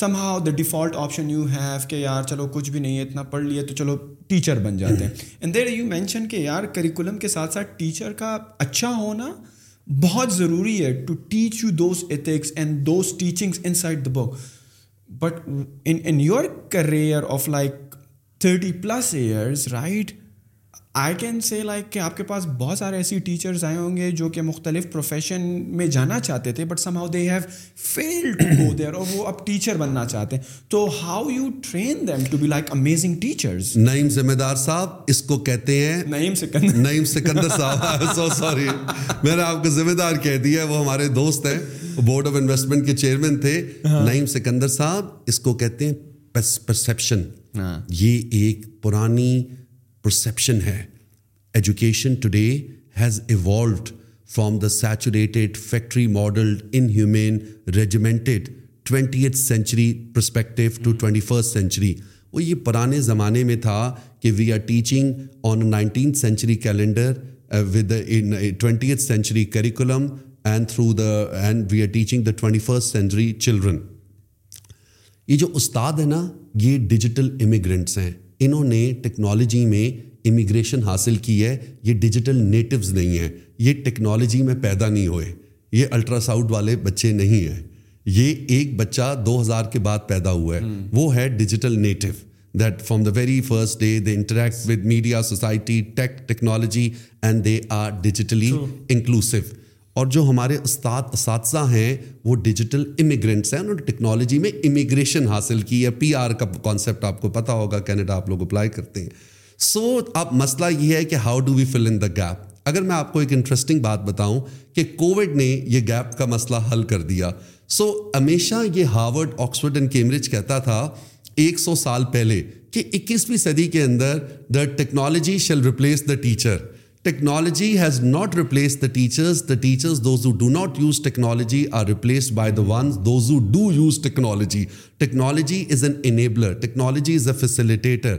[SPEAKER 4] somehow the default option you have کہ یار چلو کچھ بھی نہیں ہے اتنا پڑھ لیے تو چلو ٹیچر بن جاتے ہیں اینڈ دیر یو مینشن کہ یار کریکولم کے ساتھ ساتھ ٹیچر کا اچھا ہونا بہت ضروری ہے to teach you those ethics and those teachings inside the book But in your career of like 30 plus years, right? I can say like کہ آپ کے پاس بہت سارے ایسی ٹیچرز آئے ہوں گے جو کہ مختلف پروفیشن میں جانا چاہتے تھے but somehow they have feel to go there اور وہ اب ٹیچر بننا چاہتے ہیں تو how you train them to be like amazing teachers
[SPEAKER 3] Naeem ذمہ دار صاحب اس کو کہتے ہیں نعیم سکندر نعیم سکندر صاحب سو سوری میں نے آپ کو ذمہ دار کہہ دیا ہے وہ ہمارے دوست ہیں بورڈ آف انویسٹمنٹ کے چیئرمین تھے ہاں۔ نعیم سکندر صاحب اس کو کہتے ہیں پرسپشن ہاں۔ یہ ایک پرانی پرسیپشن ہے education today has evolved from the saturated factory modelled in human regimented twenty eight century perspective to twenty first century وہ یہ پرانے زمانے میں تھا کہ we are teaching on nineteenth century calendar with twenty eighth century curriculum and through the end we are teaching the twenty first century children یہ جو استاد ہے نا یہ ڈیجیٹل امیگرنٹس ہیں انہوں نے ٹیکنالوجی میں امیگریشن حاصل کی ہے یہ ڈیجیٹل نیٹوز نہیں ہیں یہ ٹیکنالوجی میں پیدا نہیں ہوئے یہ الٹرا ساؤنڈ والے بچے نہیں ہیں یہ ایک بچہ دو ہزار کے بعد پیدا ہوا ہے وہ ہے digital native that from the very first day they interact with media society tech technology and they are digitally inclusive اور جو ہمارے استاد اساتذہ ہیں وہ ڈیجیٹل امیگرینٹس ہیں انہوں نے ٹیکنالوجی میں امیگریشن حاصل کی ہے پی آر کا کانسیپٹ آپ کو پتا ہوگا کینیڈا آپ لوگ اپلائی کرتے ہیں سو اب مسئلہ یہ ہے کہ how do we fill in the gap اگر میں آپ کو ایک انٹرسٹنگ بات بتاؤں کہ کووڈ نے یہ گیپ کا مسئلہ حل کر دیا سو ہمیشہ یہ ہارورڈ آکسفرڈ اینڈ کیمبرج کہتا تھا ایک سو سال پہلے کہ اکیسویں صدی کے اندر the technology shall replace the teacher Technology has not replaced the teachers. The teachers, those who do not use technology, are replaced by those who do use technology. Technology is an enabler. Technology is a facilitator.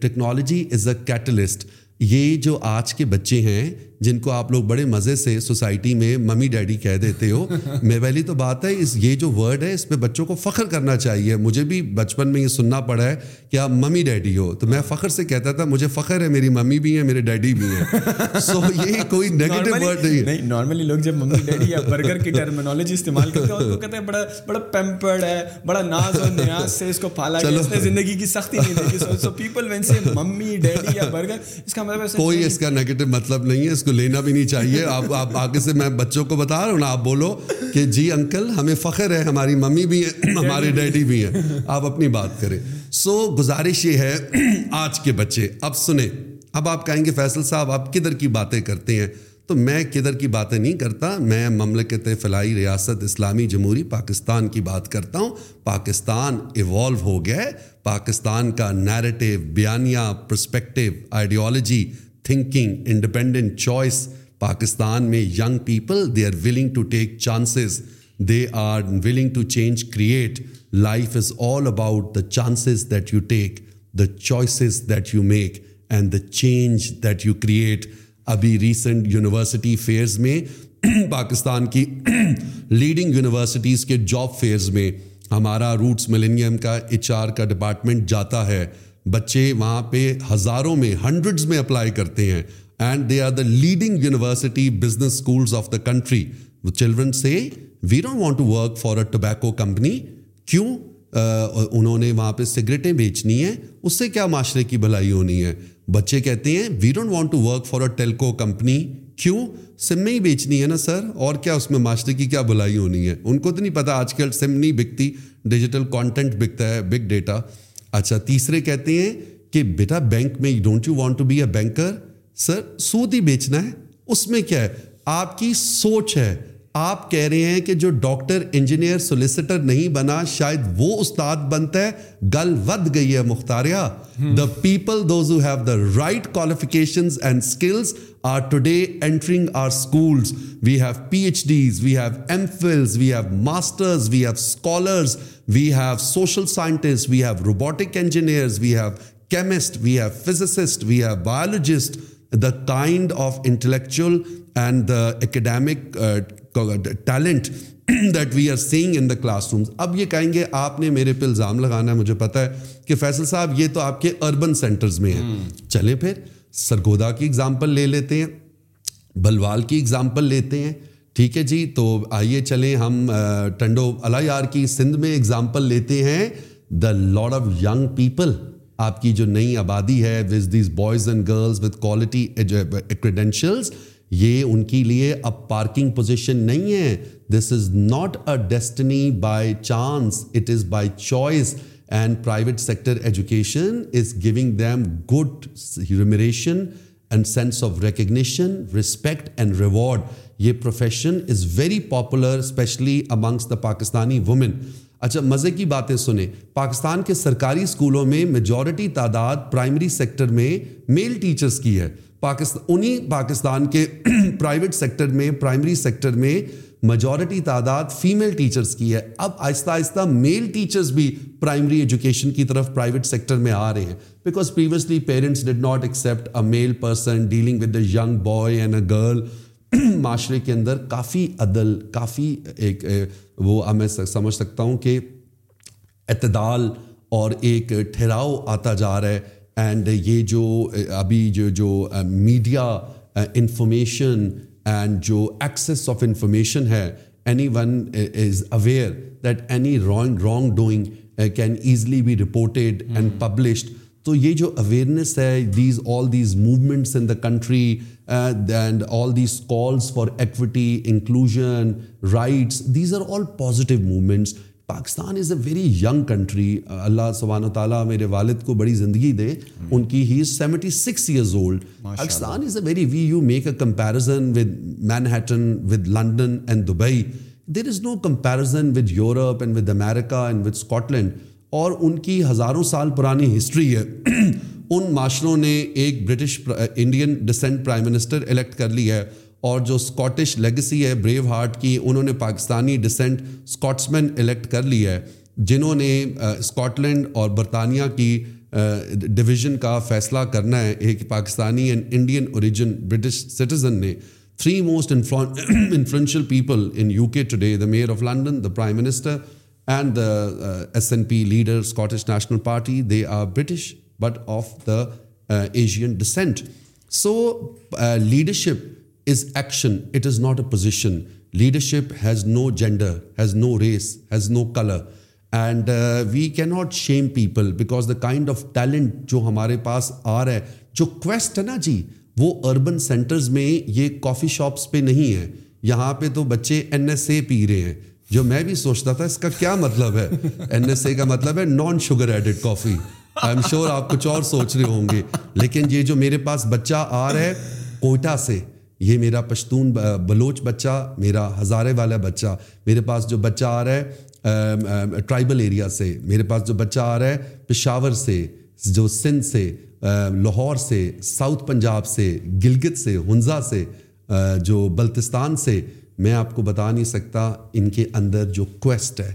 [SPEAKER 3] Technology is a catalyst. یہ جو آج کے بچے ہیں جن کو آپ لوگ بڑے مزے سے سوسائٹی میں ممی ڈیڈی کہہ دیتے ہو میں پہلی تو بات ہے اس یہ جو ورڈ ہے اس پہ بچوں کو فخر کرنا چاہیے مجھے بھی بچپن میں یہ سننا پڑا ہے کہ آپ ممی ڈیڈی ہو تو میں فخر سے کہتا تھا مجھے فخر ہے میری ممی بھی ہے میرے ڈیڈی بھی ہیں سو یہ کوئی نیگیٹو ورڈ نہیں ہے نارملی لوگ جب ممی ڈیڈی یا برگر کی ٹرمینالوجی استعمال کرتے ہیں تو کہتے ہیں بڑا بڑا پیمپرڈ ہے بڑا ناز و نیاز سے اس کو پالا گیا اس نے زندگی کی سختی نہیں دیکھی so people when say mummy daddy یا برگر اس کا کوئی اس کا نیگیٹو مطلب نہیں ہے اس کو لینا بھی نہیں چاہیے آپ آپ آگے سے میں بچوں کو بتا رہا ہوں نا آپ بولو کہ جی انکل ہمیں فخر ہے ہماری ممی بھی ہیں ہمارے ڈیڈی بھی ہیں آپ اپنی بات کریں سو گزارش یہ ہے آج کے بچے اب سنیں اب آپ کہیں گے فیصل صاحب آپ کدھر کی باتیں کرتے ہیں تو میں کدھر کی باتیں نہیں کرتا میں مملکت فلاحی ریاست اسلامی جمہوری پاکستان کی بات کرتا ہوں پاکستان ایوالو ہو گیا ہے پاکستان کا نیرٹیو بیانیا perspective ideology thinking independent choice Pakistan میں young people they are willing to take chances they are willing to change create life is all about the chances that you take the choices that you make and the change that you create ابھی recent university fairs میں پاکستان کی leading universities کے job fairs میں ہمارا roots millennium کا H R کا department جاتا ہے بچے وہاں پہ ہزاروں میں ہنڈریڈز میں اپلائی کرتے ہیں and they are the leading university business schools of the country children سے we don't want to work for a tobacco company کیوں انہوں نے وہاں پہ سگریٹیں بیچنی ہیں اس سے کیا معاشرے کی بھلائی ہونی ہے بچے کہتے ہیں we don't want to work for a telco company کیوں سم میں ہی بیچنی ہے نا سر اور کیا اس میں معاشرے کی کیا بلائی ہونی ہے ان کو تو نہیں پتا آج کل سم نہیں بکتی ڈیجیٹل کانٹینٹ بکتا ہے بگ ڈیٹا اچھا تیسرے کہتے ہیں کہ بیٹا بینک میں don't you want to be a banker سر سود ہی بیچنا ہے اس میں کیا ہے آپ کی سوچ ہے آپ کہہ رہے ہیں کہ جو ڈاکٹر انجینئر سولیسٹر نہیں بنا شاید وہ استاد بنتا ہے گل ود گئی ہے مختاریا the social scientist have biologist the kind of intellectual and academic talent that we are seeing in the classroom اب یہ کہیں گے آپ نے میرے پہ الزام لگانا ہے مجھے پتا ہے کہ فیصل صاحب
[SPEAKER 5] یہ تو آپ کے اربن سینٹرز میں ہیں چلیں پھر سرگودا کی ایگزامپل لے لیتے ہیں بلوال کی ایگزامپل لیتے ہیں ٹھیک ہے جی تو آئیے چلیں ہم ٹنڈو یار کی سندھ میں ایگزامپل لیتے ہیں دا لاڈ آف ینگ پیپل آپ کی جو نئی آبادی ہے وز these boys and girls with quality credentials یہ ان کے لیے اب پارکنگ پوزیشن نہیں ہے this is not a destiny by chance it is by choice and private sector education is going them good remuneration and sense of recognition respect and reward یہ profession is very popular especially amongst the Pakistani women اچھا مزے کی باتیں سنیں پاکستان کے سرکاری اسکولوں میں میجورٹی تعداد پرائمری سیکٹر میں میل ٹیچرس کی ہے پاکستان انہی پاکستان کے پرائیویٹ سیکٹر میں پرائمری سیکٹر میں میجورٹی تعداد فیمیل ٹیچرس کی ہے اب آہستہ آہستہ میل ٹیچرس بھی پرائمری ایجوکیشن کی طرف پرائیویٹ سیکٹر میں آ رہے ہیں because previously parents did not accept a male person dealing with a young boy and a girl معاشرے کے اندر کافی عدل کافی ایک وہ میں سمجھ سکتا ہوں کہ اعتدال اور ایک ٹھہراؤ آتا جا رہا ہے اینڈ یہ جو ابھی جو جو میڈیا انفارمیشن اینڈ جو ایکسیس آف انفارمیشن ہے anyone is aware that any wrong wrong doing can easily be reported and published تو یہ جو اویئرنیس ہے these all these movements in the country and all these calls for equity inclusion rights these are all positive movements Pakistan is a very young country Allah سبحانہ تعالیٰ میرے والد کو بڑی زندگی دے ان کی ہی seventy six years old Pakistan is a a very we you make with with London and Dubai there is no comparison with Europe and with America with Scotland اور ان کی ہزاروں سال پرانی ہسٹری ہے ان معاشروں نے ایک British Indian descent prime minister elect کر لی ہے اور جو اسکاٹش لیگسی ہے بریو ہارٹ کی انہوں نے Pakistani descent Scotsman elect کر لی ہے جنہوں نے اسکاٹ لینڈ اور برطانیہ کی ڈویژن کا فیصلہ کرنا ہے ایک Pakistani and Indian origin British citizen نے three most influential influential people in U K today the mayor of London the prime minister and the S N P leader Scottish National Party they are British but of the Asian descent so leadership is action it is not a position leadership has no gender has no race has no colour and we کی not shame people because the kind of talent جو ہمارے پاس آ رہا ہے جو quest ہے نا جی وہ اربن سینٹرز میں یہ کافی شاپس پہ نہیں ہے یہاں پہ تو بچے این ایس اے پی رہے ہیں جو میں بھی سوچتا تھا اس کا کیا مطلب ہے این ایس اے کا مطلب ہے non sugar added coffee I am sure آپ کچھ اور سوچ رہے ہوں گے لیکن یہ جو میرے پاس بچہ آ رہا ہے کوئٹہ سے یہ میرا پشتون بلوچ بچہ میرا ہزارے والا بچہ میرے پاس جو بچہ آ رہا ہے ٹرائبل ایریا سے میرے پاس جو بچہ آ رہا ہے پشاور سے جو سندھ سے لاہور سے ساؤتھ پنجاب سے گلگت سے ہنزا سے جو بلتستان سے میں آپ کو بتا نہیں سکتا ان کے اندر جو کویسٹ ہے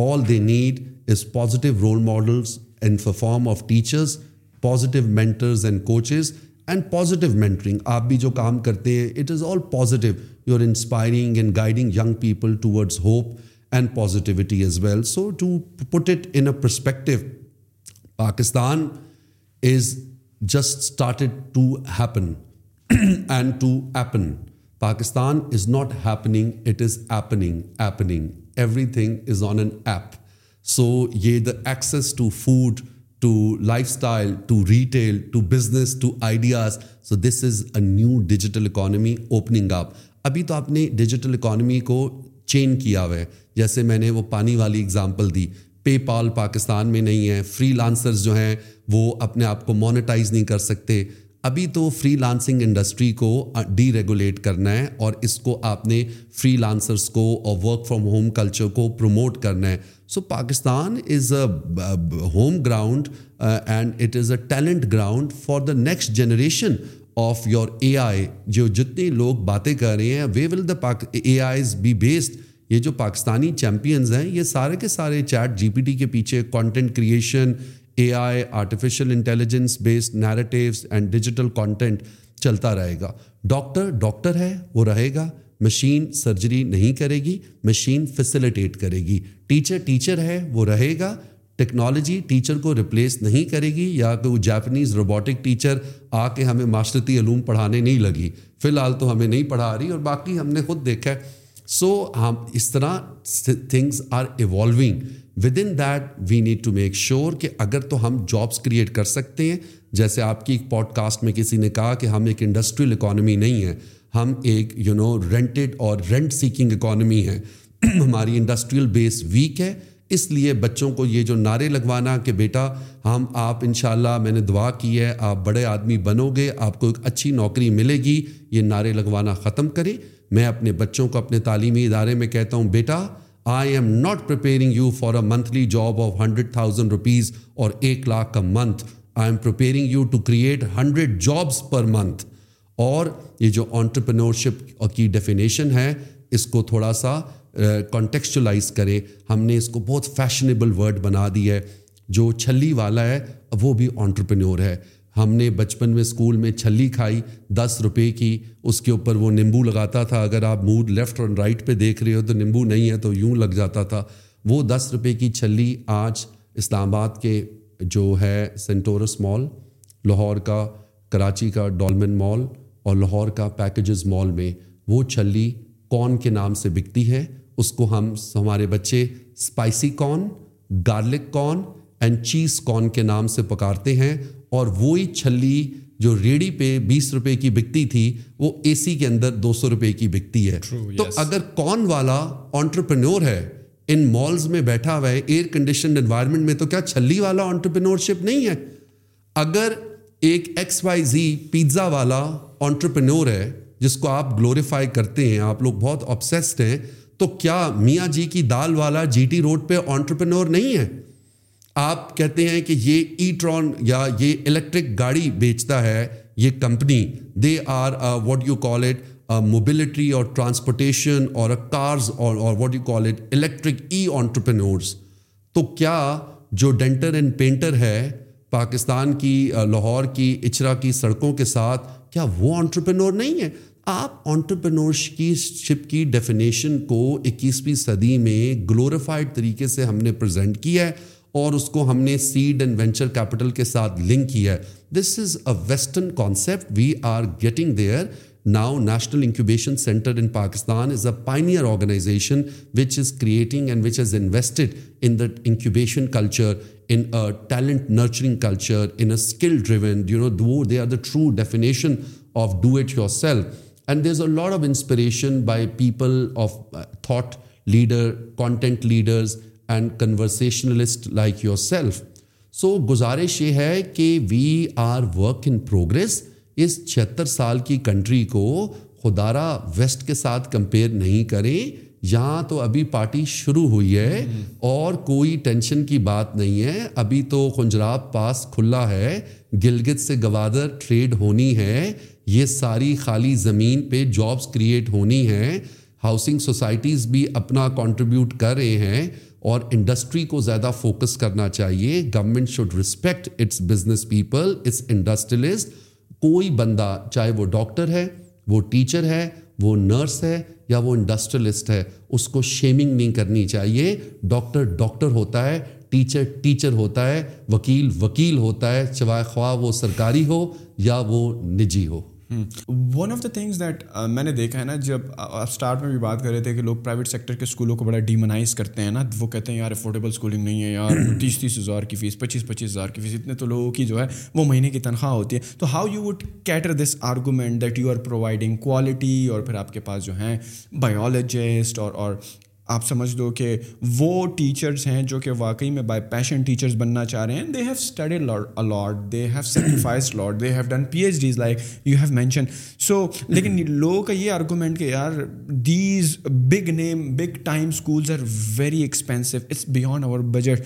[SPEAKER 5] all they need is positive role models and form of teachers positive mentors and coaches and positive mentoring آپ بھی جو کام کرتے ہیں it is all positive you are inspiring and guiding young people towards hope and positivity as well so to put it in perspective Pakistan is just started to happen and to happen Pakistan is not happening it is happening happening everything is on an app so یہ the access to food to lifestyle to retail to business to ideas so this is a new digital economy opening up ابھی تو آپ نے digital economy کو chain کیا ہوا ہے جیسے میں نے وہ پانی والی اگزامپل دی پے پال پاکستان میں نہیں ہے فری لانسرز جو ہیں وہ اپنے آپ کو مونیٹائز نہیں کر سکتے ابھی تو فری لانسنگ انڈسٹری کو ڈی ریگولیٹ کرنا ہے اور اس کو آپ نے فری لانسرس کو اور ورک فرام ہوم کلچر کو پروموٹ کرنا ہے so Pakistan is a home ground and it is a talent ground for the next generation of your A I جو جتنے لوگ باتیں کر رہے ہیں وے will the A eyes be based یہ جو پاکستانی چیمپئنز ہیں یہ سارے کے سارے چیٹ جی پی ٹی کے پیچھے content creation A I artificial intelligence based narratives and digital content چلتا رہے گا ڈاکٹر ڈاکٹر ہے وہ رہے گا مشین سرجری نہیں کرے گی مشین فیسیلیٹیٹ کرے گی ٹیچر ٹیچر ہے وہ رہے گا ٹیکنالوجی ٹیچر کو ریپلیس نہیں کرے گی یا کوئی جاپنیز روبوٹک ٹیچر آ کے ہمیں معاشرتی علوم پڑھانے نہیں لگی فی الحال تو ہمیں نہیں پڑھا رہی اور باقی ہم نے خود دیکھا ہے سو ہم اس طرح things are evolving within that we need to make sure کہ اگر تو ہم جابس کریٹ کر سکتے ہیں جیسے آپ کی ایک پوڈ کاسٹ میں کسی نے کہا کہ ہم ایک انڈسٹریل اکانومی نہیں ہے ہم ایک یو نو رینٹیڈ اور رینٹ سیکنگ اکانومی ہے ہماری انڈسٹریل بیس ویک ہے اس لیے بچوں کو یہ جو نعرے لگوانا کہ بیٹا ہم آپ ان شاء اللہ میں نے دعا کی ہے آپ بڑے آدمی بنو گے آپ کو ایک اچھی نوکری ملے گی یہ نعرے لگوانا ختم کریں میں اپنے بچوں کو اپنے تعلیمی ادارے میں کہتا ہوں بیٹا I am not preparing you for a monthly job of hundred thousand rupees اور ایک لاکھ کا month I am preparing you to create hundred jobs per month اور یہ جو آنٹرپرنورشپ کی ڈیفینیشن ہے اس کو تھوڑا سا کانٹیکسچلائز کرے ہم نے اس کو بہت فیشنیبل ورڈ بنا دی ہے جو چھلی والا ہے وہ بھی آنٹرپرینور ہے ہم نے بچپن میں اسکول میں چھلی کھائی دس روپے کی اس کے اوپر وہ نیمبو لگاتا تھا اگر آپ موڈ لیفٹ اور رائٹ پہ دیکھ رہے ہو تو نیمبو نہیں ہے تو یوں لگ جاتا تھا وہ دس روپے کی چھلی آج اسلام آباد کے جو ہے سینٹورس مال لاہور کا کراچی کا ڈولمن مال اور لاہور کا پیکیجز مال میں وہ چھلی کون کے نام سے بکتی ہے اس کو ہم ہمارے بچے spicy corn garlic corn and cheese corn کے نام سے پکارتے ہیں اور وہی چھلی جو ریڑھی پہ بیس روپے کی بکتی تھی وہ اے سی کے اندر دو سو روپے کی بکتی ہے تو اگر کون والا آنٹرپرینور ہے ان مالز میں بیٹھا ہوا ہے ایئر انوائرمنٹ میں تو کیا چھلی والا آنٹرپرینور ہے جس کو آپ گلوریفائی کرتے ہیں آپ لوگ بہت آبسیسڈ ہیں تو کیا میاں جی کی دال والا جی ٹی روڈ پہ آنٹرپرینور نہیں ہے آپ کہتے ہیں کہ یہ ای ٹرون یا یہ الیکٹرک گاڑی بیچتا ہے یہ company they are what you call it mobility اور ٹرانسپورٹیشن اور کارز اور what you call it electric E entrepreneurs تو کیا جو ڈینٹر اینڈ پینٹر ہے پاکستان کی لاہور کی اچرا کی سڑکوں کے ساتھ کیا وہ آنٹرپرینور نہیں ہے آپ آنٹرپرینورس کی شپ کی ڈیفینیشن کو اکیسویں صدی میں گلوریفائڈ طریقے سے ہم نے پرزینٹ کیا ہے اور اس کو ہم نے سیڈ اینڈ وینچر کیپٹل کے ساتھ لنک کیا ہے this is a western concept we are getting there now national incubation centre in Pakistan is a pioneer organization which is creating and which is invested in the incubation culture in a talent nurturing culture in a skill driven you know they are the true definition of do it yourself and there is a لاڈ of inspiration by people of thought leader content leaders and conversationalist like yourself so گزارش یہ ہے کہ we are work in progress اس چھہتر سال کی country کو خدارہ waste کے ساتھ کمپیئر نہیں کریں یہاں تو ابھی پارٹی شروع ہوئی ہے اور کوئی ٹینشن کی بات نہیں ہے ابھی تو خنجراب پاس کھلا ہے گلگت سے گوادر ٹریڈ ہونی ہے یہ ساری خالی زمین پہ جابس کریٹ ہونی ہیں ہاؤسنگ سوسائٹیز بھی اپنا کانٹریبیوٹ کر رہے ہیں اور انڈسٹری کو زیادہ فوکس کرنا چاہیے government should respect its business people its industrialist کوئی بندہ چاہے وہ ڈاکٹر ہے وہ ٹیچر ہے وہ نرس ہے یا وہ انڈسٹریلسٹ ہے اس کو شیمنگ نہیں کرنی چاہیے ڈاکٹر ڈاکٹر ہوتا ہے ٹیچر ٹیچر ہوتا ہے وکیل وکیل ہوتا ہے چوائے خواہ وہ سرکاری ہو یا وہ نجی ہو
[SPEAKER 6] one of the things that میں نے دیکھا ہے نا جب آپ اسٹارٹ میں بھی بات کر رہے تھے کہ لوگ پرائیویٹ سیکٹر کے اسکولوں کو بڑا ڈیمنائز کرتے ہیں نا وہ کہتے ہیں یار افورڈیبل اسکولنگ نہیں ہے یار تیس تیس ہزار کی فیس پچیس پچیس ہزار کی فیس اتنے تو لوگوں کی جو ہے وہ مہینے کی تنخواہ ہوتی ہے تو how you would cater this argument that you are providing quality اور پھر آپ کے پاس جو ہیں بایولوجسٹ اور اور آپ سمجھ دو کہ وہ ٹیچرس ہیں جو کہ واقعی میں بائی پیشن ٹیچرس بننا چاہ رہے ہیں they have study a lot they have sacrifice lot they have done P H Ds like you have mention so لیکن لوگوں کا یہ آرگومنٹ کہ یار these big name big time schools are very expensive it's beyond our budget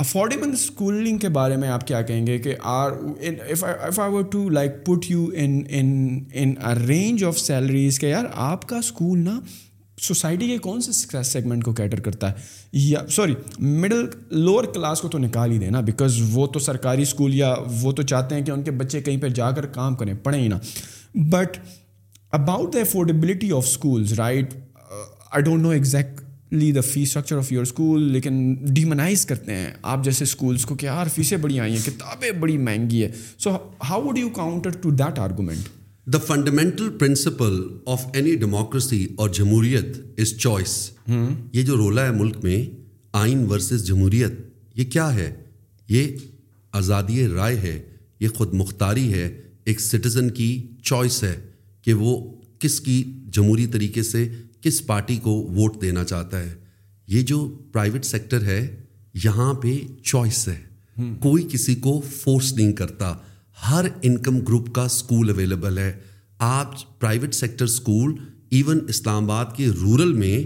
[SPEAKER 6] affordable schooling کے بارے میں آپ کیا کہیں گے کہ are if I were to like put you in range of salaries کہ یار آپ کا اسکول نا سوسائٹی کے کون سے سیگمنٹ کو کیٹر کرتا ہے یا سوری مڈل لوور کلاس کو تو نکال ہی دینا بیکاز وہ تو سرکاری اسکول یا وہ تو چاہتے ہیں کہ ان کے بچے کہیں پہ جا کر کام کریں پڑھیں ہی نا but about the affordability of schools right I don't know exactly the fee structure of your school لیکن ڈیمنائز کرتے ہیں آپ جیسے اسکولس کو کہ یار فیسیں بڑی آئی ہیں کتابیں بڑی مہنگی ہے so how would you counter to that argument
[SPEAKER 5] the fundamental principle of any democracy اور جمہوریت از چوائس یہ جو رولا ہے ملک میں آئین ورسز جمہوریت یہ کیا ہے یہ آزادی رائے ہے یہ خود مختاری ہے ایک سٹیزن کی چوائس ہے کہ وہ کس کی جمہوری طریقے سے کس پارٹی کو ووٹ دینا چاہتا ہے یہ جو پرائیویٹ سیکٹر ہے یہاں پہ چوائس ہے کوئی کسی کو فورس نہیں کرتا ہر انکم گروپ کا اسکول اویلیبل ہے آپ private sector school even Islamabad کے رورل میں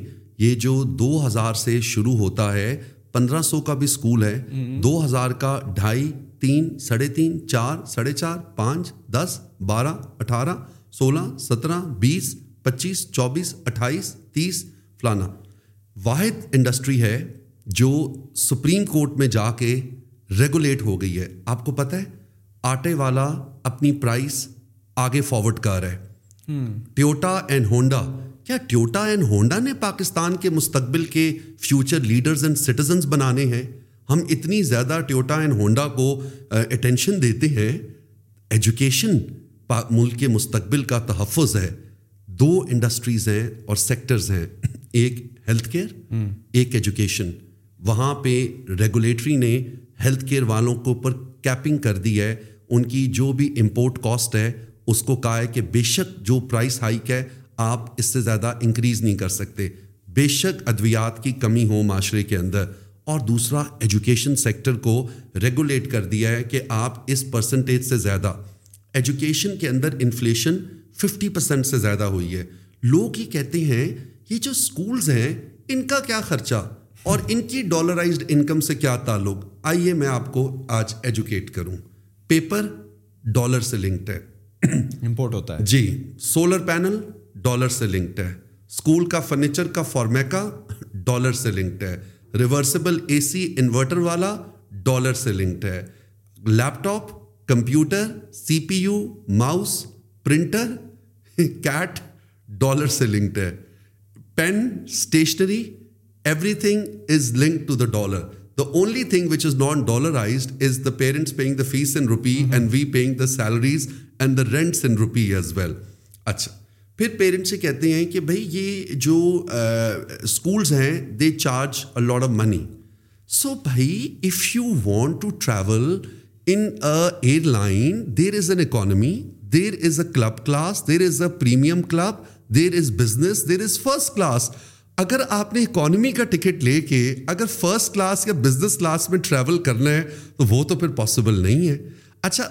[SPEAKER 5] یہ جو دو ہزار سے شروع ہوتا ہے پندرہ سو کا بھی اسکول ہے دو ہزار کا ڈھائی تین ساڑھے تین چار ساڑھے چار پانچ دس بارہ اٹھارہ سولہ سترہ بیس پچیس چوبیس اٹھائیس تیس فلانا واحد انڈسٹری ہے جو سپریم کورٹ میں جا کے ریگولیٹ ہو گئی ہے آپ کو پتہ ہے آٹے والا اپنی پرائز آگے فارورڈ کر رہا ہے ٹیوٹا اینڈ ہونڈا کیا ٹیوٹا اینڈ ہونڈا نے پاکستان کے مستقبل کے فیوچر لیڈرز اینڈ سٹیزنز بنانے ہیں ہم اتنی زیادہ ٹیوٹا اینڈ ہونڈا کو اٹینشن دیتے ہیں ایجوکیشن ملک کے مستقبل کا تحفظ ہے دو انڈسٹریز ہیں اور سیکٹرز ہیں ایک ہیلتھ کیئر ایک ایجوکیشن وہاں پہ ریگولیٹری نے ہیلتھ کیئر والوں کو اوپر کیپنگ کر دی ہے ان کی جو بھی امپورٹ کاسٹ ہے اس کو کہا ہے کہ بے شک جو پرائس ہائیک ہے آپ اس سے زیادہ انکریز نہیں کر سکتے بے شک ادویات کی کمی ہو معاشرے کے اندر اور دوسرا ایجوکیشن سیکٹر کو ریگولیٹ کر دیا ہے کہ آپ اس پرسنٹیج سے زیادہ ایجوکیشن کے اندر انفلیشن ففٹی پرسینٹ سے زیادہ ہوئی ہے لوگ یہ کہتے ہیں یہ جو اسکولز ہیں ان کا کیا خرچہ اور ان کی ڈالرائزڈ انکم سے کیا تعلق آئیے میں آپ کو آج ایجوکیٹ کروں پیپر ڈالر سے لنکڈ ہے
[SPEAKER 6] امپورٹ ہوتا ہے
[SPEAKER 5] جی سولر پینل ڈالر سے لنکڈ ہے اسکول کا فرنیچر کا فارمیکا ڈالر سے لنکڈ ہے ریورسبل اے سی انورٹر والا ڈالر سے لنکڈ ہے laptop computer C P U mouse printer Kate dollar سے لنکڈ ہے pen stationery everything is link to the dollar only thing which is not dollarise is the parents paying the face in rupee and we paying the salaries and the rents rupees as well اچھا پھر parents سے کہتے ہیں کہ بھائی یہ جو schools ہیں they charge load of money so بھائی if you want to travel in travel economy there is a club class there is a premium club there is business there is first class اگر آپ نے economy کا ticket لے کے اگر first class یا business class میں travel کرنا ہے تو وہ تو پھر پاسبل نہیں ہے اچھا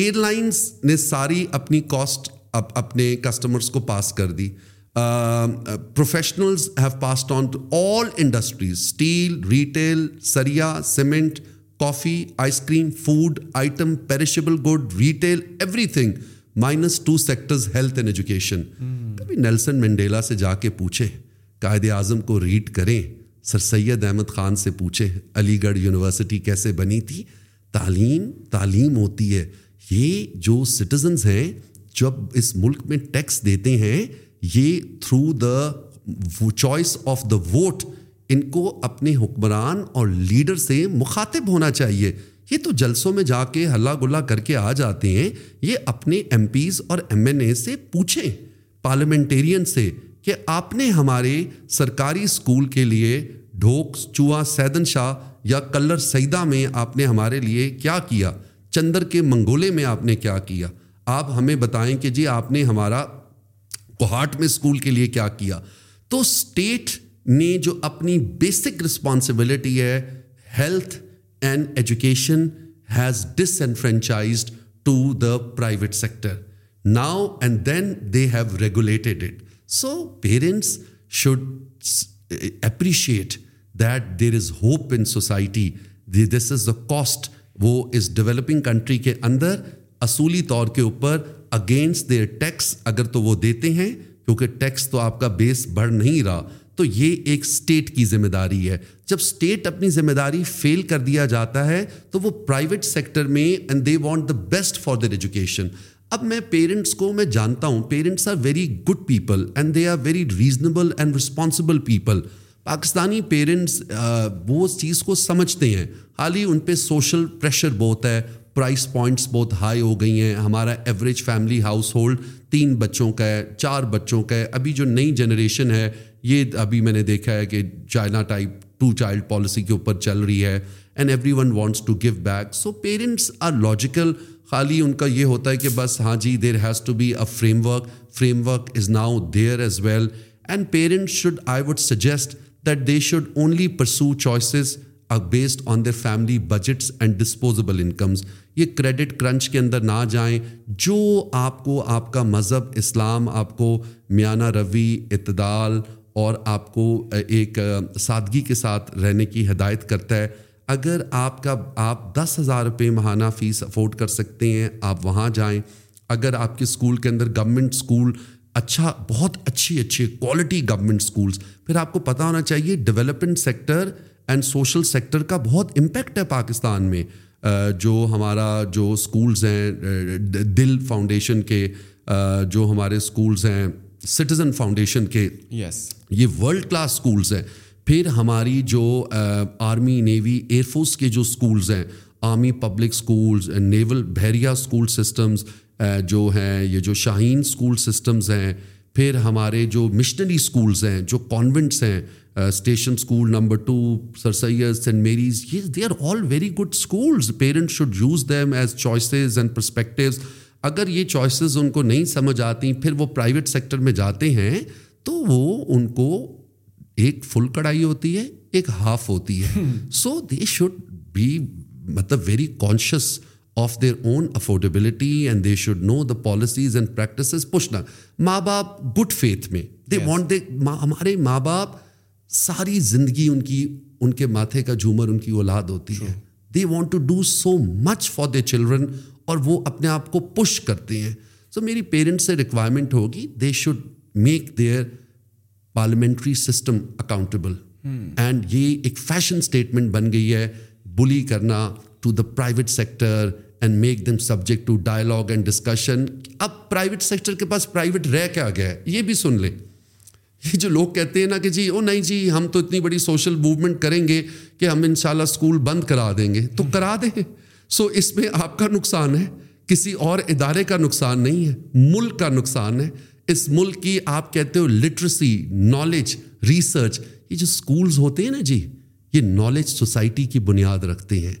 [SPEAKER 5] ایئر لائنس نے ساری اپنی کاسٹ اپنے کسٹمرس کو پاس کر دی professionals have passed on to all industries steel retail سریا cement coffee ice cream food item perishable good retail everything minus two sectors health and education کبھی Nelson Mandela سے جا کے پوچھے قائد اعظم کو ریڈ کریں سر سید احمد خان سے پوچھیں علی گڑھ یونیورسٹی کیسے بنی تھی تعلیم تعلیم ہوتی ہے یہ جو سٹیزنز ہیں جب اس ملک میں ٹیکس دیتے ہیں یہ through the choice of the vote ان کو اپنے حکمران اور لیڈر سے مخاطب ہونا چاہیے یہ تو جلسوں میں جا کے ہلا گلا کر کے آ جاتے ہیں یہ اپنے ایم پیز اور ایم این اے سے پوچھیں پارلیمنٹیرین سے کہ آپ نے ہمارے سرکاری اسکول کے لیے ڈھوک چوہا سیدن شاہ یا کلر سیدہ میں آپ نے ہمارے لیے کیا کیا چندر کے منگولے میں آپ نے کیا کیا آپ ہمیں بتائیں کہ جی آپ نے ہمارا کوہاٹ میں اسکول کے لیے کیا کیا تو اسٹیٹ نے جو اپنی بیسک رسپانسبلٹی ہے health and education has disenfranchised to the private sector now and then they have regulated it so parents should appreciate that there is hope in society this is the cost وہ اس developing country کے اندر اصولی طور کے اوپر against their tax اگر تو وہ دیتے ہیں کیونکہ ٹیکس تو آپ کا بیس بڑھ نہیں رہا تو یہ ایک اسٹیٹ کی ذمہ داری ہے جب اسٹیٹ اپنی ذمہ داری فیل کر دیا جاتا ہے تو وہ پرائیویٹ سیکٹر میں and they want the best for their education اب میں پیرنٹس کو میں جانتا ہوں parents are very good people and they are very reasonable and responsible people Pakistani parents وہ اس چیز کو سمجھتے ہیں حال ہی ان پہ سوشل پریشر بہت ہے پرائز پوائنٹس بہت ہائی ہو گئی ہیں ہمارا ایوریج فیملی ہاؤس ہولڈ تین بچوں کا ہے چار بچوں کا ہے ابھی جو نئی جنریشن ہے یہ ابھی میں نے دیکھا ہے کہ China type two child policy کے اوپر چل رہی ہے and everyone wants to give back so parents are logical خالی ان کا یہ ہوتا ہے کہ بس ہاں جی there has to be a framework framework is now there as well and parents should I would suggest that they should only pursue choices based on the family budgets and disposable incomes یہ credit crunch کے اندر نہ جائیں جو آپ کو آپ کا مذہب اسلام آپ کو میانہ روی اعتدال اور آپ کو ایک سادگی کے ساتھ رہنے کی ہدایت کرتا ہے اگر آپ کا آپ دس ہزار روپے ماہانہ فیس افورڈ کر سکتے ہیں آپ وہاں جائیں اگر آپ کے اسکول کے اندر گورنمنٹ اسکول اچھا بہت اچھی اچھی کوالٹی گورنمنٹ اسکولس پھر آپ کو پتہ ہونا چاہیے development sector and social sector کا بہت امپیکٹ ہے پاکستان میں جو ہمارا جو اسکولز ہیں دل فاؤنڈیشن کے جو ہمارے اسکولز ہیں سٹیزن فاؤنڈیشن کے
[SPEAKER 6] یس
[SPEAKER 5] یہ ورلڈ کلاس اسکولز ہیں پھر ہماری جو آرمی نیوی ایئر فورس کے جو اسکولز ہیں army public schools naval Bahria school systems جو ہیں یہ جو شاہین اسکول سسٹمز ہیں پھر ہمارے جو مشنری اسکولز ہیں جو کانونٹس ہیں station school number two sir Syed Saint Mary's یہ they are all very good schools parents should use them as choices and perspectives اگر یہ چوائسیز ان کو نہیں سمجھ آتی پھر وہ پرائیویٹ سیکٹر میں جاتے ہیں تو وہ ان کو ایک فل کڑھائی ہوتی ہے ایک ہاف ہوتی ہے سو دے شوڈ بی مطلب very conscious of their own affordability and they should know the policies and practices پوچھنا ماں باپ گڈ فیتھ میں دے وانٹ دے ہمارے ماں باپ ساری زندگی ان کی ان کے ماتھے کا جھومر ان کی اولاد ہوتی ہے they want to do so much for they children اور وہ اپنے آپ کو پش کرتے ہیں سو میری پیرنٹس سے ریکوائرمنٹ ہوگی they should make their parliamentary system accountable and یہ ایک فیشن اسٹیٹمنٹ بن گئی ہے بلی کرنا to the private sector and make them subject to dialogue and discussion اب پرائیویٹ سیکٹر کے پاس پرائیویٹ رہ کے آ گیا یہ بھی سن لیں یہ جو لوگ کہتے ہیں نا کہ جی او نہیں جی ہم تو اتنی بڑی سوشل موومنٹ کریں گے کہ ہم ان شاء اللہ اسکول بند کرا دیں گے تو کرا دیں سو اس میں آپ کا نقصان ہے کسی اور ادارے کا نقصان نہیں ہے ملک کا نقصان ہے اس ملک کی آپ کہتے ہو لٹریسی نالج ریسرچ یہ جو اسکولز ہوتے ہیں نا جی یہ نالج سوسائٹی کی بنیاد رکھتے ہیں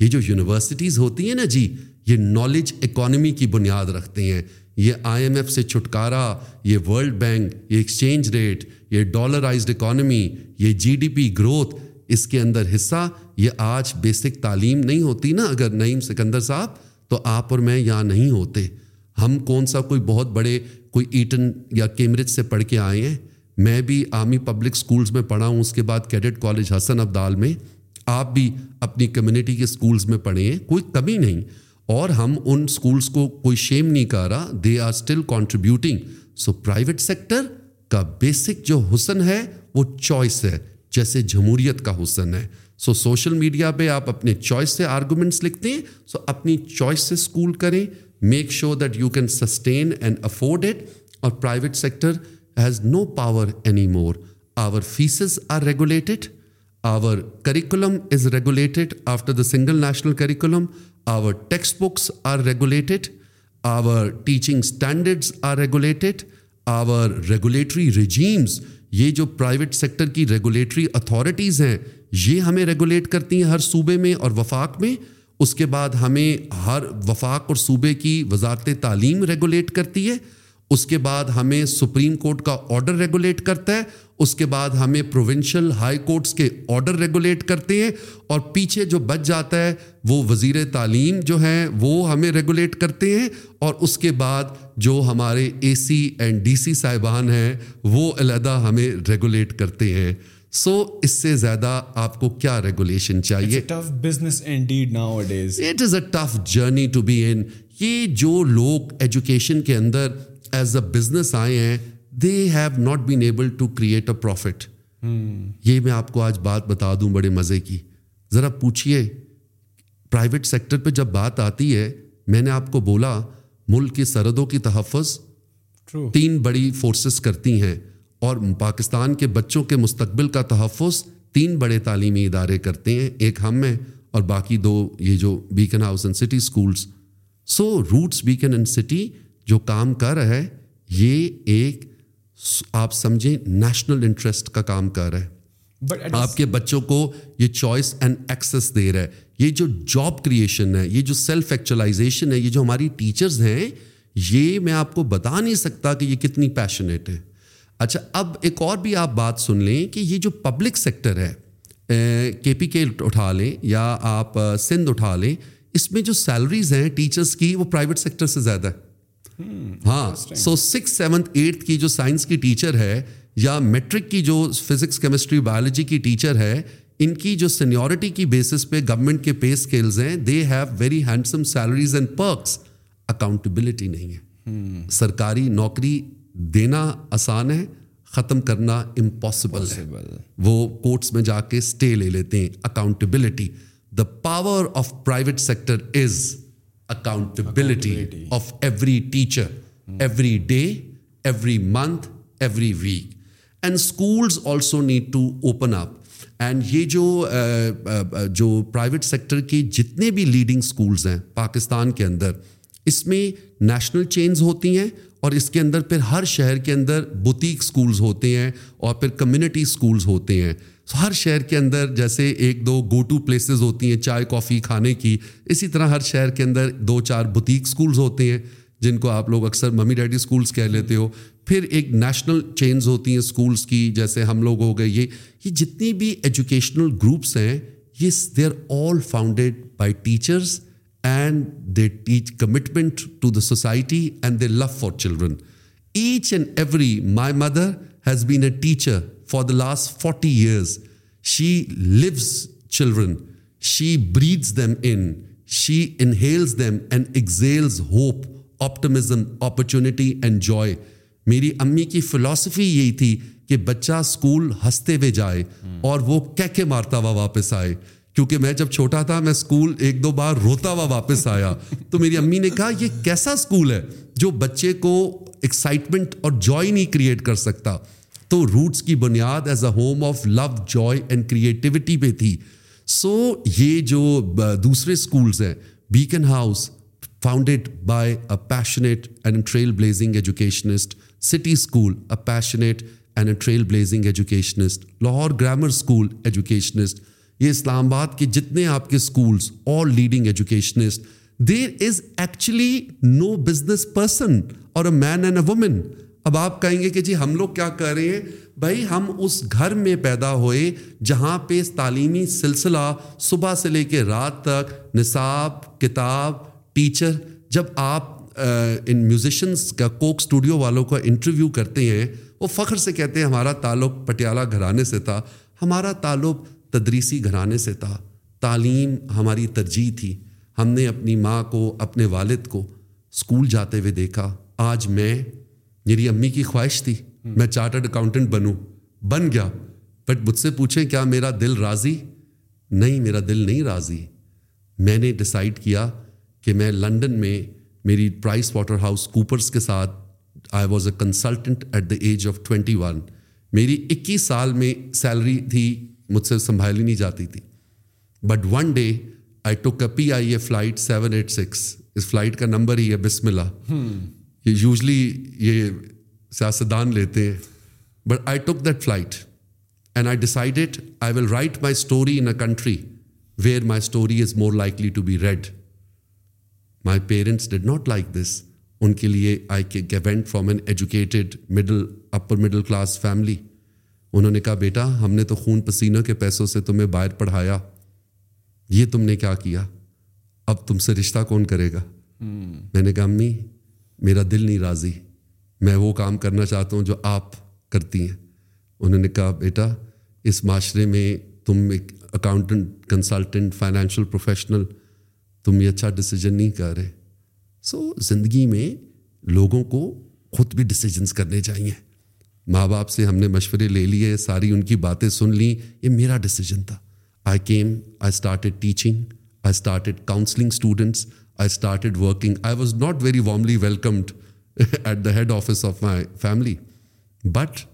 [SPEAKER 5] یہ جو یونیورسٹیز ہوتی ہیں نا جی یہ نالج اکانومی کی بنیاد رکھتے ہیں یہ آئی ایم ایف سے چھٹکارا یہ ورلڈ بینک یہ ایکسچینج ریٹ یہ ڈالرائزڈ اکانومی یہ جی ڈی پی گروتھ اس کے اندر حصہ یہ آج بیسک تعلیم نہیں ہوتی نا اگر نعیم سکندر صاحب تو آپ اور میں یہاں نہیں ہوتے ہم کون سا کوئی بہت بڑے کوئی ایٹن یا کیمبرج سے پڑھ کے آئے ہیں میں بھی عامی پبلک اسکولس میں پڑھا ہوں اس کے بعد کیڈٹ کالج حسن عبدال میں آپ بھی اپنی کمیونٹی کے اسکولس میں پڑھے ہیں کوئی کمی نہیں اور ہم ان اسکولس کو کوئی شیم نہیں کر رہا they are still contributing so private sector کا بیسک جو حسن ہے وہ چوائس ہے جیسے جمہوریت کا حسن ہے سو سوشل میڈیا پہ آپ اپنے چوائس سے آرگومنٹس لکھتے ہیں سو اپنی چوائس سے اسکول کریں make that you can sustain and afford it اور private sector has no power any more our fees are regulated our curriculum is regulated after the single national curriculum our text books are regulated our teaching standards are regulated our regulatory regimes یہ جو private sector کی regulatory authorities ہیں یہ ہمیں regulate کرتی ہیں ہر صوبے میں اور وفاق میں اس کے بعد ہمیں ہر وفاق اور صوبے کی وزارت تعلیم ریگولیٹ کرتی ہے اس کے بعد ہمیں سپریم کورٹ کا آرڈر ریگولیٹ کرتا ہے اس کے بعد ہمیں پروونشل ہائی کورٹس کے آرڈر ریگولیٹ کرتے ہیں اور پیچھے جو بچ جاتا ہے وہ وزیر تعلیم جو ہیں وہ ہمیں ریگولیٹ کرتے ہیں اور اس کے بعد جو ہمارے A C and D C صاحبان ہیں وہ علیحدہ ہمیں ریگولیٹ کرتے ہیں سو اس سے زیادہ آپ کو کیا ریگولیشن
[SPEAKER 6] چاہیے tough journey to be in یہ
[SPEAKER 5] جو لوگ ایجوکیشن کے اندر ایز اے بزنس آئے ہیں they have not been able to create a profit یہ میں آپ کو آج بات بتا دوں بڑے مزے کی ذرا پوچھیے پرائیویٹ سیکٹر پہ جب بات آتی ہے میں نے آپ کو بولا ملک کی سرحدوں کی تحفظ تین بڑی فورسز کرتی ہیں اور پاکستان کے بچوں کے مستقبل کا تحفظ تین بڑے تعلیمی ادارے کرتے ہیں ایک ہم ہمیں اور باقی دو یہ جو بیکن ہاؤس ان city schools so roots bacon ان سٹی جو کام کر رہا ہے یہ ایک آپ سمجھیں نیشنل انٹرسٹ کا کام کر رہا ہے آپ کے بچوں کو یہ چوائس اینڈ ایکسس دے رہا ہے یہ جو جاب کریشن ہے یہ جو سیلف ایکچولائزیشن ہے یہ جو ہماری ٹیچرز ہیں یہ میں آپ کو بتا نہیں سکتا کہ یہ کتنی پیشنیٹ ہے اچھا اب ایک اور بھی آپ بات سن لیں کہ یہ جو پبلک سیکٹر ہے کے پی کے اٹھا لیں یا آپ سندھ اٹھا لیں اس میں جو سیلریز ہیں ٹیچرس کی وہ پرائیویٹ سیکٹر سے زیادہ ہے hmm, ہاں سو سکس سیونتھ ایٹتھ کی جو سائنس کی ٹیچر ہے یا میٹرک کی جو فزکس کیمسٹری بایولوجی کی ٹیچر ہے ان کی جو سینیورٹی کی بیسس پہ گورنمنٹ کے پے اسکیلز ہیں they have very handsome salaries and perks accountability نہیں ہے hmm. سرکاری نوکری دینا آسان ہے ختم کرنا امپاسبل ہے وہ کورٹس میں جا کے اسٹے لے لیتے ہیں accountability the power of private sector is accountability of every teacher every day every month every week and schools also need to open up and یہ جو private uh, uh, uh, sector کے جتنے بھی leading schools ہیں پاکستان کے اندر اس میں نیشنل چینز ہوتی ہیں اور اس کے اندر پھر ہر شہر کے اندر بوتیک اسکولز ہوتے ہیں اور پھر کمیونٹی اسکولز ہوتے ہیں ہر شہر کے اندر جیسے ایک دو گو ٹو پلیسز ہوتی ہیں چائے کافی کھانے کی اسی طرح ہر شہر کے اندر دو چار بوتیک اسکولز ہوتے ہیں جن کو آپ لوگ اکثر ممی ڈیڈی اسکولس کہہ لیتے ہو پھر ایک نیشنل چینز ہوتی ہیں اسکولس کی جیسے ہم لوگ ہو گئے یہ یہ جتنی بھی ایجوکیشنل گروپس ہیں یہ دیر all founded by teachers and they teach commitment to the society and they love for children each and every my mother has been a teacher for the last forty years she lives children she breathes them in she inhales them and exhales hope optimism opportunity and joy میری امی کی philosophy یہی تھی کہ بچہ school ہنستے ہوئے جائے اور وہ کہہ کے مارتا ہوا واپس آئے کیونکہ میں جب چھوٹا تھا میں اسکول ایک دو بار روتا ہوا واپس آیا تو میری امی نے کہا یہ کیسا اسکول ہے جو بچے کو ایکسائٹمنٹ اور جوائے نہیں کریٹ کر سکتا تو روٹس کی بنیاد as a home of love joy and creativity پہ تھی سو یہ جو دوسرے اسکولس ہیں bacon house founded by a passionate and trail blazing educationist city school a passionate and a trail blazing educationist Lahore grammar school educationist یہ Islamabad کے جتنے آپ کے اسکولس اور leading educationist there is actually no business person اور a man and a woman اب آپ کہیں گے کہ جی ہم لوگ کیا کر رہے ہیں بھائی ہم اس گھر میں پیدا ہوئے جہاں پہ تعلیمی سلسلہ صبح سے لے کے رات تک نصاب کتاب ٹیچر جب آپ ان میوزیشنس کا کوک اسٹوڈیو والوں کا انٹرویو کرتے ہیں وہ فخر سے کہتے ہیں ہمارا تعلق پٹیالہ گھرانے سے تھا ہمارا تعلق تدریسی گھرانے سے تھا تعلیم ہماری ترجیح تھی ہم نے اپنی ماں کو اپنے والد کو اسکول جاتے ہوئے دیکھا آج میں میری امی کی خواہش تھی میں چارٹرڈ اکاؤنٹنٹ بنوں بن گیا بٹ مجھ سے پوچھیں کیا میرا دل راضی نہیں میرا دل نہیں راضی میں نے ڈسائڈ کیا کہ میں لنڈن میں میری پرائز واٹر ہاؤس کوپرس کے ساتھ I was a consultant at the age of twenty one میری اکیس سال میں سیلری تھی مجھ سے سنبھالی نہیں جاتی تھی but one day I took a P I flight seven eight six اس فلائٹ کا نمبر ہی ہے بسم اللہ یہ یوزلی یہ سیاستدان لیتے ہیں but I took that flight and I decided I will write my story in a country where my story is more likely to be read my parents did not like this ان کے لیے I کے گیونٹ from an educated middle upper middle class family انہوں نے کہا بیٹا ہم نے تو خون پسینہ کے پیسوں سے تمہیں باہر پڑھایا یہ تم نے کیا کیا اب تم سے رشتہ کون کرے گا میں نے کہا امی میرا دل نہیں راضی میں وہ کام کرنا چاہتا ہوں جو آپ کرتی ہیں انہوں نے کہا بیٹا اس معاشرے میں تم ایک اکاؤنٹنٹ کنسلٹنٹ فائنینشیل پروفیشنل تم یہ اچھا ڈسیزن نہیں کر رہے سو so, زندگی میں لوگوں کو خود بھی ڈسیزنس کرنے چاہئیں ماں باپ سے ہم نے مشورے لے لیے ساری ان کی باتیں سن لیں یہ میرا ڈیسیجن تھا I came I started teaching I started counselling students I started working I was not very warmly welcomed at the head office of my family but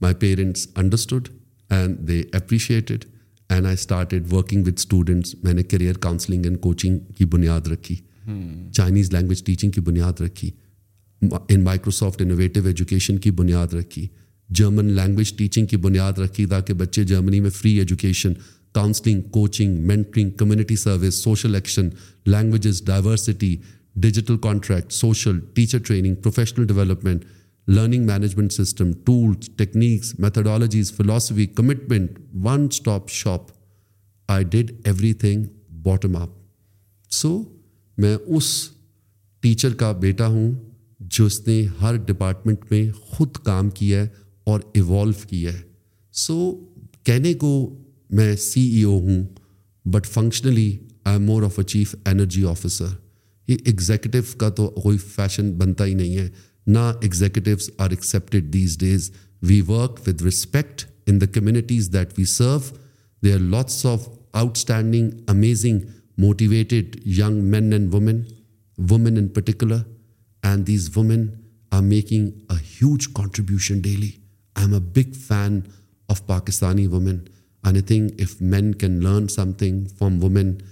[SPEAKER 5] my parents understood and they appreciated and I started working with students میں نے career counselling and coaching کی بنیاد رکھی Chinese language teaching کی بنیاد رکھی ان Microsoft innovative education کی بنیاد رکھی جرمن لینگویج ٹیچنگ کی بنیاد رکھی تاکہ بچے جرمنی میں free education counselling coaching mentoring community service social action languages diversity digital contract social teacher training professional development learning management system tools techniques methodologies philosophy commitment one stop shop I did every thing bottom up so میں اس teacher کا بیٹا ہوں جو اس نے ہر department میں خود کام کیا ہے اور ایوالو کیا ہے سو کہنے کو میں سی ای او ہوں but functionally I am more of a chief energy officer یہ ایگزیکٹو کا تو کوئی فیشن بنتا ہی نہیں ہے نہ executives are accepted these days we work with respect in the communities that we serve they are lots of out standing amazing motivated young men and women women in particular And these women are making a huge contribution daily. I'm a big fan of Pakistani women. And I think if men can learn something from women,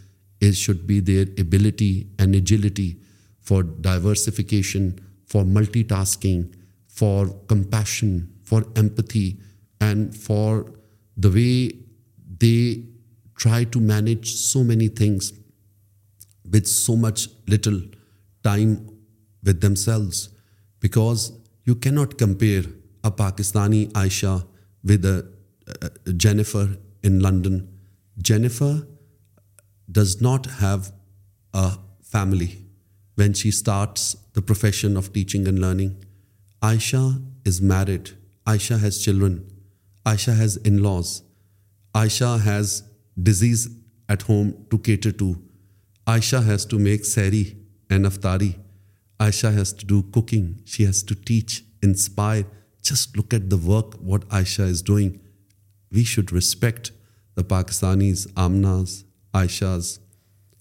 [SPEAKER 5] it should be their ability and agility for diversification, for multitasking, for compassion, for empathy, and for the way they try to manage so many things with so much little time with themselves, because you cannot compare a Pakistani Aisha with a Jennifer in London. Jennifer does not have a family when she starts the profession of teaching and learning. Aisha is married. Aisha has children. Aisha has in-laws. Aisha has disease at home to cater to. Aisha has to make sari and aftari. Aisha has to do cooking. She has to teach, inspire. Just look at the work, what Aisha is doing. We should respect the Pakistanis, Amnas, Aishas,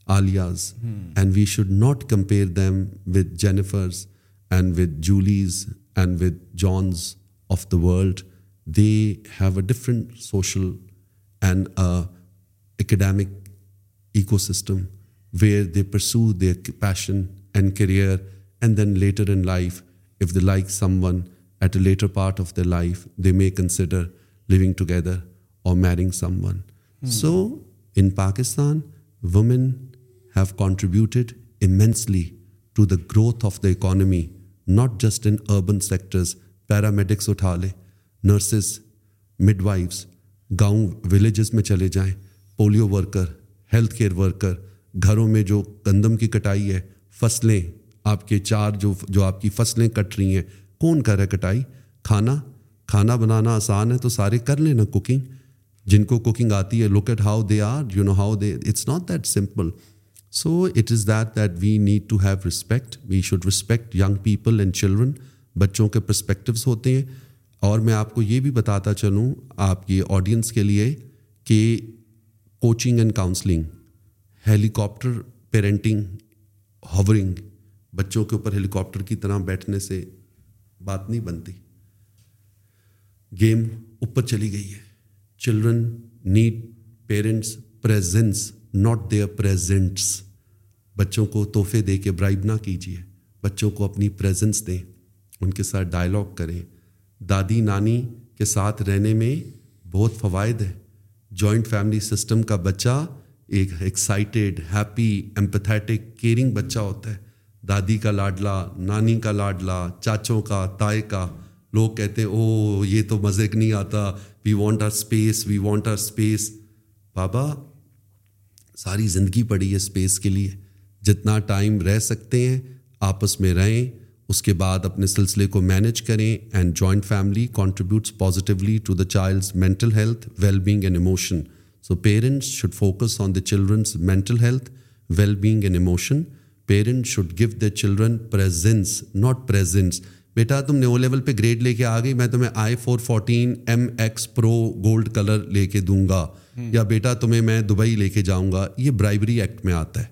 [SPEAKER 5] Alias, hmm. and we should not compare them with Jennifers and with Julies and with Johns of the world. They have a different social and academic ecosystem where they pursue their passion and career and then later in life if they like some one at a later part of the life they may consider living together اور marrying some one so in Pakistan women have contributed immensely to the growth of the economy not just in urban sectors paramedics اٹھا لے nurses mid wives گاؤں villages میں چلے جائیں polio worker health care worker گھروں میں جو گندم کی کٹائی ہے فصلیں آپ کے چار جو جو آپ کی فصلیں کٹ رہی ہیں کون کرے کٹائی کھانا کھانا بنانا آسان ہے تو سارے کر لینا کوکنگ جن کو کوکنگ آتی ہے look at how they are you know how they it's not that simple so it is that that we need to have respect we should respect young people and children بچوں کے پرسپیکٹیوس ہوتے ہیں اور میں آپ کو یہ بھی بتاتا چلوں آپ کی آڈینس کے لیے کہ coaching and counselling Halley copter parenting hovering بچوں کے اوپر ہیلی کاپٹر کی طرح بیٹھنے سے بات نہیں بنتی گیم اوپر چلی گئی ہے children need parents presence not their presents بچوں کو تحفے دے کے برائب نہ کیجیے بچوں کو اپنی پریزنس دیں ان کے ساتھ ڈائلاگ کریں دادی نانی کے ساتھ رہنے میں بہت فوائد ہیں جوائنٹ فیملی سسٹم کا بچہ ایک ایکسائٹیڈ ہیپی ایمپتھیٹک کیئرنگ بچہ ہوتا ہے دادی کا لاڈلا نانی کا لاڈلا چاچوں کا تائے کا لوگ کہتے ہیں او یہ تو مزے نہیں آتا we want our space we want our space بابا ساری زندگی پڑی ہے اسپیس کے لیے جتنا ٹائم رہ سکتے ہیں آپس میں رہیں اس کے بعد اپنے سلسلے کو مینج کریں and joint family contributes positively to the child's mental health well being and emotion so parents should focus on the children's mental health well being and emotion parent should go the children presence not presence بیٹا تم new level پہ grade لے کے آ گئی میں تمہیں I four fourteen M x pro gold colour لے کے دوں گا یا بیٹا تمہیں میں دبئی لے کے جاؤں گا یہ برائبری ایکٹ میں آتا ہے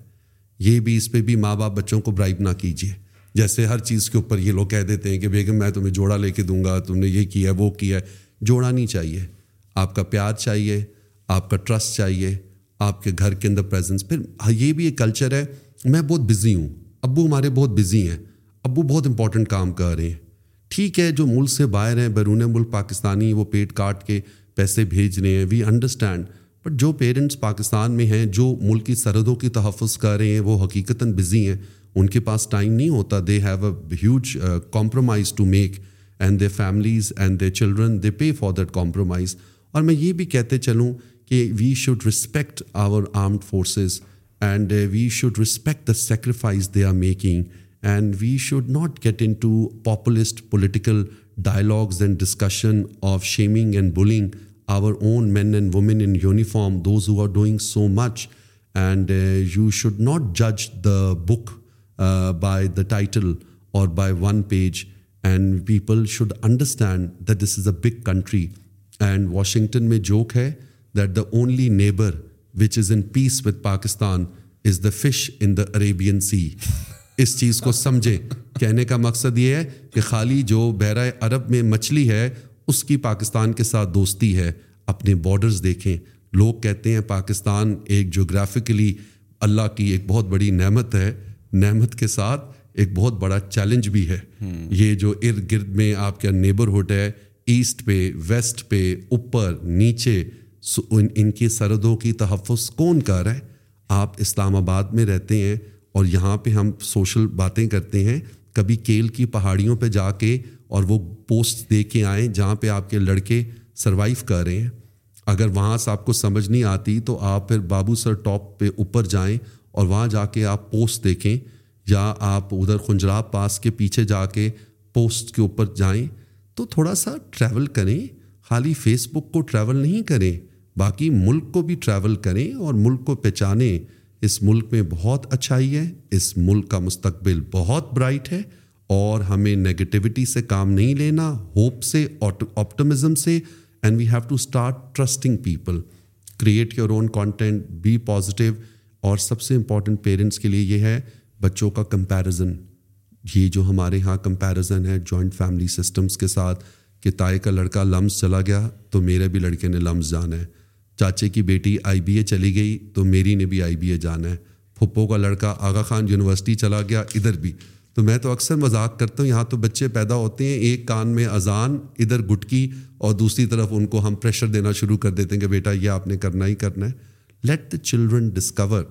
[SPEAKER 5] یہ بھی اس پہ بھی ماں باپ بچوں کو برائب نہ کیجیے جیسے ہر چیز کے اوپر یہ لوگ کہہ دیتے ہیں کہ بیگم میں تمہیں جوڑا لے کے دوں گا تم نے یہ کیا ہے وہ کیا جوڑا نہیں چاہیے آپ کا پیار چاہیے آپ کا ٹرسٹ چاہیے آپ کے گھر کے اندر پریزنس پھر یہ بھی ایک کلچر ہے میں بہت بزی ہوں ابو ہمارے بہت بزی ہیں ابو بہت امپورٹنٹ کام کر رہے ہیں ٹھیک ہے جو ملک سے باہر ہیں بیرون ملک پاکستانی وہ پیٹ کاٹ کے پیسے بھیج رہے ہیں وی انڈرسٹینڈ بٹ جو پیرنٹس پاکستان میں ہیں جو ملک کی سرحدوں کی تحفظ کر رہے ہیں وہ حقیقتاً بزی ہیں ان کے پاس ٹائم نہیں ہوتا they have a huge compromise to make and they families and they children they pay for that compromise اور میں یہ بھی کہتے چلوں کہ we should respect our armed forces and uh, we should respect the sacrifice they are making, and we should not get into populist political dialogues and discussion of shaming and bullying our own men and women in uniform, those who are doing so much. And uh, you should not judge the book uh, by the title or by one page. And people should understand that this is a big country. And Washington mein joke hai that the only neighbor which is in peace with Pakistan is the fish in the Arabian sea اس چیز کو سمجھیں کہنے کا مقصد یہ ہے کہ خالی جو بحرۂ عرب میں مچھلی ہے اس کی پاکستان کے ساتھ دوستی ہے اپنے بارڈرز دیکھیں لوگ کہتے ہیں پاکستان ایک جغرافکلی اللہ کی ایک بہت بڑی نعمت ہے نعمت کے ساتھ ایک بہت بڑا چیلنج بھی ہے hmm. یہ جو ارد گرد میں آپ کا نیبرہڈ ہے ایسٹ پہ ویسٹ پہ اوپر نیچے ان, ان کی سردوں کی تحفظ کون کر رہا ہے آپ اسلام آباد میں رہتے ہیں اور یہاں پہ ہم سوشل باتیں کرتے ہیں کبھی کیل کی پہاڑیوں پہ جا کے اور وہ پوسٹ دے کے آئیں جہاں پہ آپ کے لڑکے سروائیو کر رہے ہیں اگر وہاں سے آپ کو سمجھ نہیں آتی تو آپ پھر بابو سر ٹاپ پہ اوپر جائیں اور وہاں جا کے آپ پوسٹ دیکھیں یا آپ ادھر خنجراب پاس کے پیچھے جا کے پوسٹ کے اوپر جائیں تو تھوڑا سا ٹریول کریں خالی فیس بک کو ٹریول نہیں کریں باقی ملک کو بھی ٹریول کریں اور ملک کو پہچانیں اس ملک میں بہت اچھائی ہے اس ملک کا مستقبل بہت برائٹ ہے اور ہمیں نگیٹیوٹی سے کام نہیں لینا ہوپ سے آپٹمزم سے and we have to start trusting people create your own content be positive اور سب سے امپورٹنٹ پیرنٹس کے لیے یہ ہے بچوں کا کمپیریزن یہ جو ہمارے ہاں کمپیریزن ہے جوائنٹ فیملی سسٹمس کے ساتھ کہ تائے کا لڑکا لمس چلا گیا تو میرے بھی لڑکے نے لمز جانا ہے چاچے کی بیٹی آئی بی اے چلی گئی تو میری نے بھی آئی بی اے جانا ہے پھپھو کا لڑکا آغا خان یونیورسٹی چلا گیا ادھر بھی تو میں تو اکثر مذاق کرتا ہوں یہاں تو بچے پیدا ہوتے ہیں ایک کان میں اذان ادھر گٹکی اور دوسری طرف ان کو ہم پریشر دینا شروع کر دیتے ہیں کہ بیٹا یہ آپ نے کرنا ہی کرنا ہے let the children discover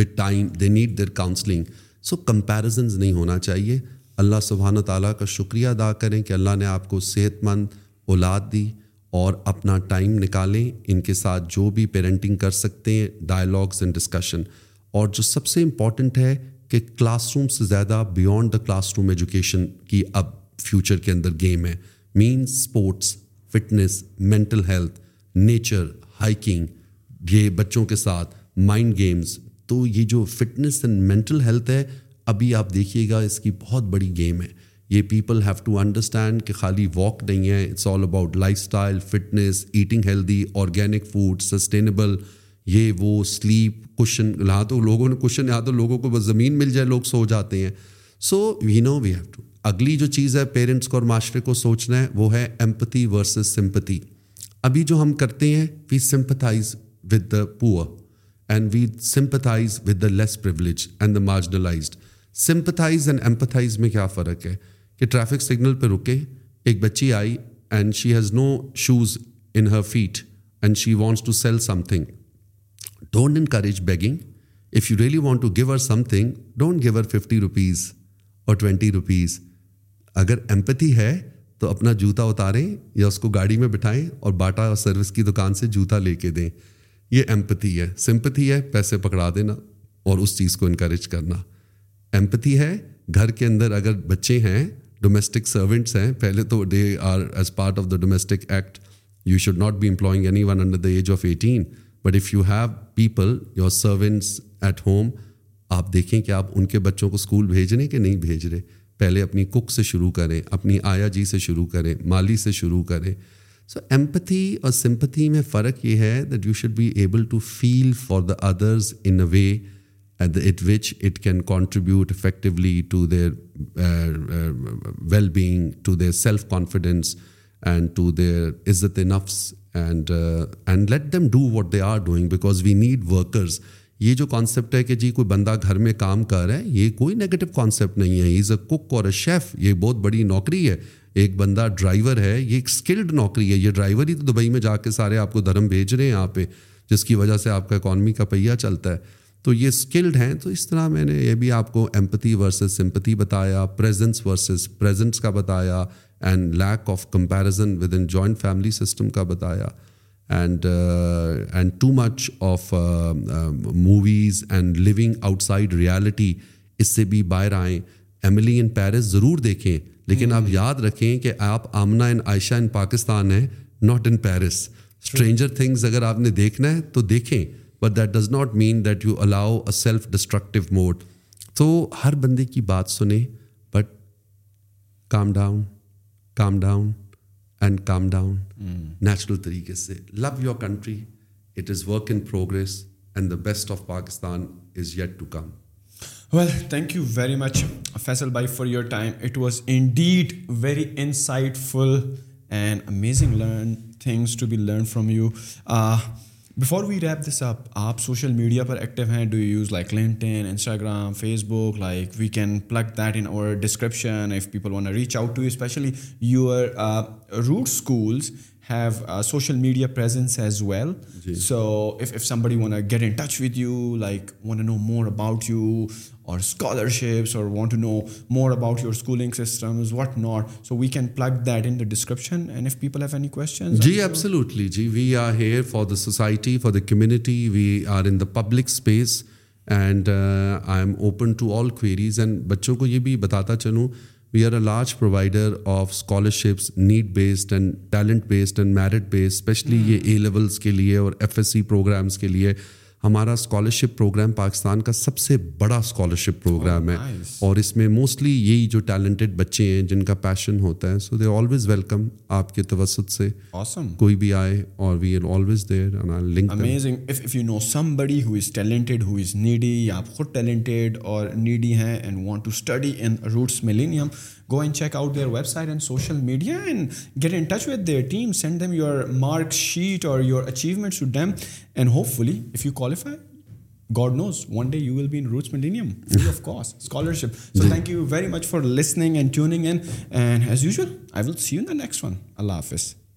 [SPEAKER 5] with time they need their counselling so comparisons نہیں ہونا چاہیے اللہ سبحانہ تعالیٰ کا شکریہ ادا کریں کہ اللہ نے آپ کو صحت مند اولاد دی اور اپنا ٹائم نکالیں ان کے ساتھ جو بھی پیرنٹنگ کر سکتے ہیں ڈائلاگس اینڈ ڈسکشن اور جو سب سے امپورٹنٹ ہے کہ کلاس روم سے زیادہ beyond the classroom education کی اب فیوچر کے اندر گیم ہے means sports fitness mental health nature hiking یہ بچوں کے ساتھ مائنڈ گیمز تو یہ جو فٹنس اینڈ مینٹل ہیلتھ ہے ابھی آپ دیکھیے گا اس کی بہت بڑی گیم ہے یہ پیپل ہیو ٹو انڈرسٹینڈ کہ خالی واک نہیں ہے it's all about lifestyle fitness eating healthy organic food sustainable یہ وہ سلیپ کوشچن یہاں تو لوگوں نے کوشچن یہاں تو لوگوں کو بس زمین مل جائے لوگ سو جاتے ہیں so we know we have to اگلی جو چیز ہے پیرنٹس کو اور معاشرے کو سوچنا ہے وہ ہے ایمپتھی ورسز سمپتھی ابھی جو ہم کرتے ہیں وی sympathise with the poor and we sympathise with the less privileged and the marginalised sympathise and empathise میں کیا فرق ہے کہ ٹریفک سگنل پہ رکے ایک بچی آئی and she has no shoes in her feet and she wants to sell something don't encourage begging if you really want to give her something don't give her fifty rupees اور twenty rupees اگر empathy ہے تو اپنا جوتا اتاریں یا اس کو گاڑی میں بٹھائیں اور باٹا سروس کی دکان سے جوتا لے کے دیں یہ ایمپتھی ہے سمپتھی ہے پیسے پکڑا دینا اور اس چیز کو انکریج کرنا ایمپتھی ہے گھر کے اندر اگر بچے ہیں ڈومیسٹک سروینٹس ہیں پہلے تو they are as part of the domestic act you should not be employing any one under the age of eighteen but if you have people your servants at home آپ دیکھیں کہ آپ ان کے بچوں کو اسکول بھیج رہے ہیں کہ نہیں بھیج رہے پہلے اپنی کک سے شروع کریں اپنی آیا جی سے شروع کریں مالی سے شروع کریں سو ایمپتھی اور سمپتھی میں فرق یہ ہے that you should be able to feel for the others in a way and it which it can contribute effectively to their well being to their self confidence and to their عزت نفس and and let them do what they are doing because we need workers یہ جو concept ہے کہ جی کوئی بندہ گھر میں کام کر رہا ہے یہ کوئی نگیٹو کانسیپٹ نہیں ہے از اے کک اور اے شیف یہ بہت بڑی نوکری ہے ایک بندہ ڈرائیور ہے یہ ایک اسکلڈ نوکری ہے یہ ڈرائیور ہی تو دبئی میں جا کے سارے آپ کو دھرم بھیج رہے ہیں یہاں پہ جس کی وجہ سے آپ کا اکانومی کا پہیہ چلتا ہے تو یہ اسکلڈ ہیں تو اس طرح میں نے یہ بھی آپ کو ایمپتی ورسز سمپتی بتایا پریزنس ورسز پریزنس کا بتایا and lack of comparison with in joint family system کا بتایا and and too much of movies and living out side reality اس سے بھی باہر آئیں ایملی ان پیرس ضرور دیکھیں لیکن آپ یاد رکھیں کہ آپ آمنا ان عائشہ ان پاکستان ہیں not in Paris stranger things اگر آپ نے دیکھنا ہے تو دیکھیں but that does not mean that you allow a self destructive mode تو ہر بندے کی بات سنیں but calm down calm down and calm down natural طریقے سے love your country it is work in progress and the best of Pakistan is yet to come
[SPEAKER 6] well thank you very much Faisal بائی for your time it was in dead very insight full and amazing learn things to be learn from you before we wrap this up آپ social media پر active ہیں do you use like LinkedIn Instagram face book like we can plug that in our description if people want reach out to especially your Roots schools have social media presence as well so if if سم بڑی want get in touch with you like want know more about you اور scholarships اور want to know more about your schooling systems what not so we can plug that in description and if people have any question جی absolutely جی we are here for the society
[SPEAKER 5] for the community we are in the public space and I am open to all queries and بچوں کو یہ بھی بتاتا چلوں we are a large provider of scholarships need based and talent based and merit based especially یہ A levels کے لیے اور ایف ایس سی پروگرامس کے لیے ہمارا اسکالرشپ پروگرام پاکستان کا سب سے بڑا اسکالرشپ پروگرام ہے oh, اور اس میں موسٹلی یہی جو ٹیلنٹڈ بچے ہیں جن کا پیشن ہوتا ہے سو دے آلویز ویلکم آپ کے توسط سے کوئی بھی آئے اور we are always there amazing you know سم بڑی who is talented who is
[SPEAKER 6] needy یا آپ خود ٹیلنٹڈ اور نیڈی ہیں and want to study in Roots میں millennium Go and check out their website and social media and get in touch with their team. Send them your mark sheet or your achievements to them. And hopefully, if you qualify, God knows, one day you will be in Roots Millennium, free of cost, scholarship. So thank you very much for listening and tuning in. And as usual, I will see you in the next one. Allah Hafiz.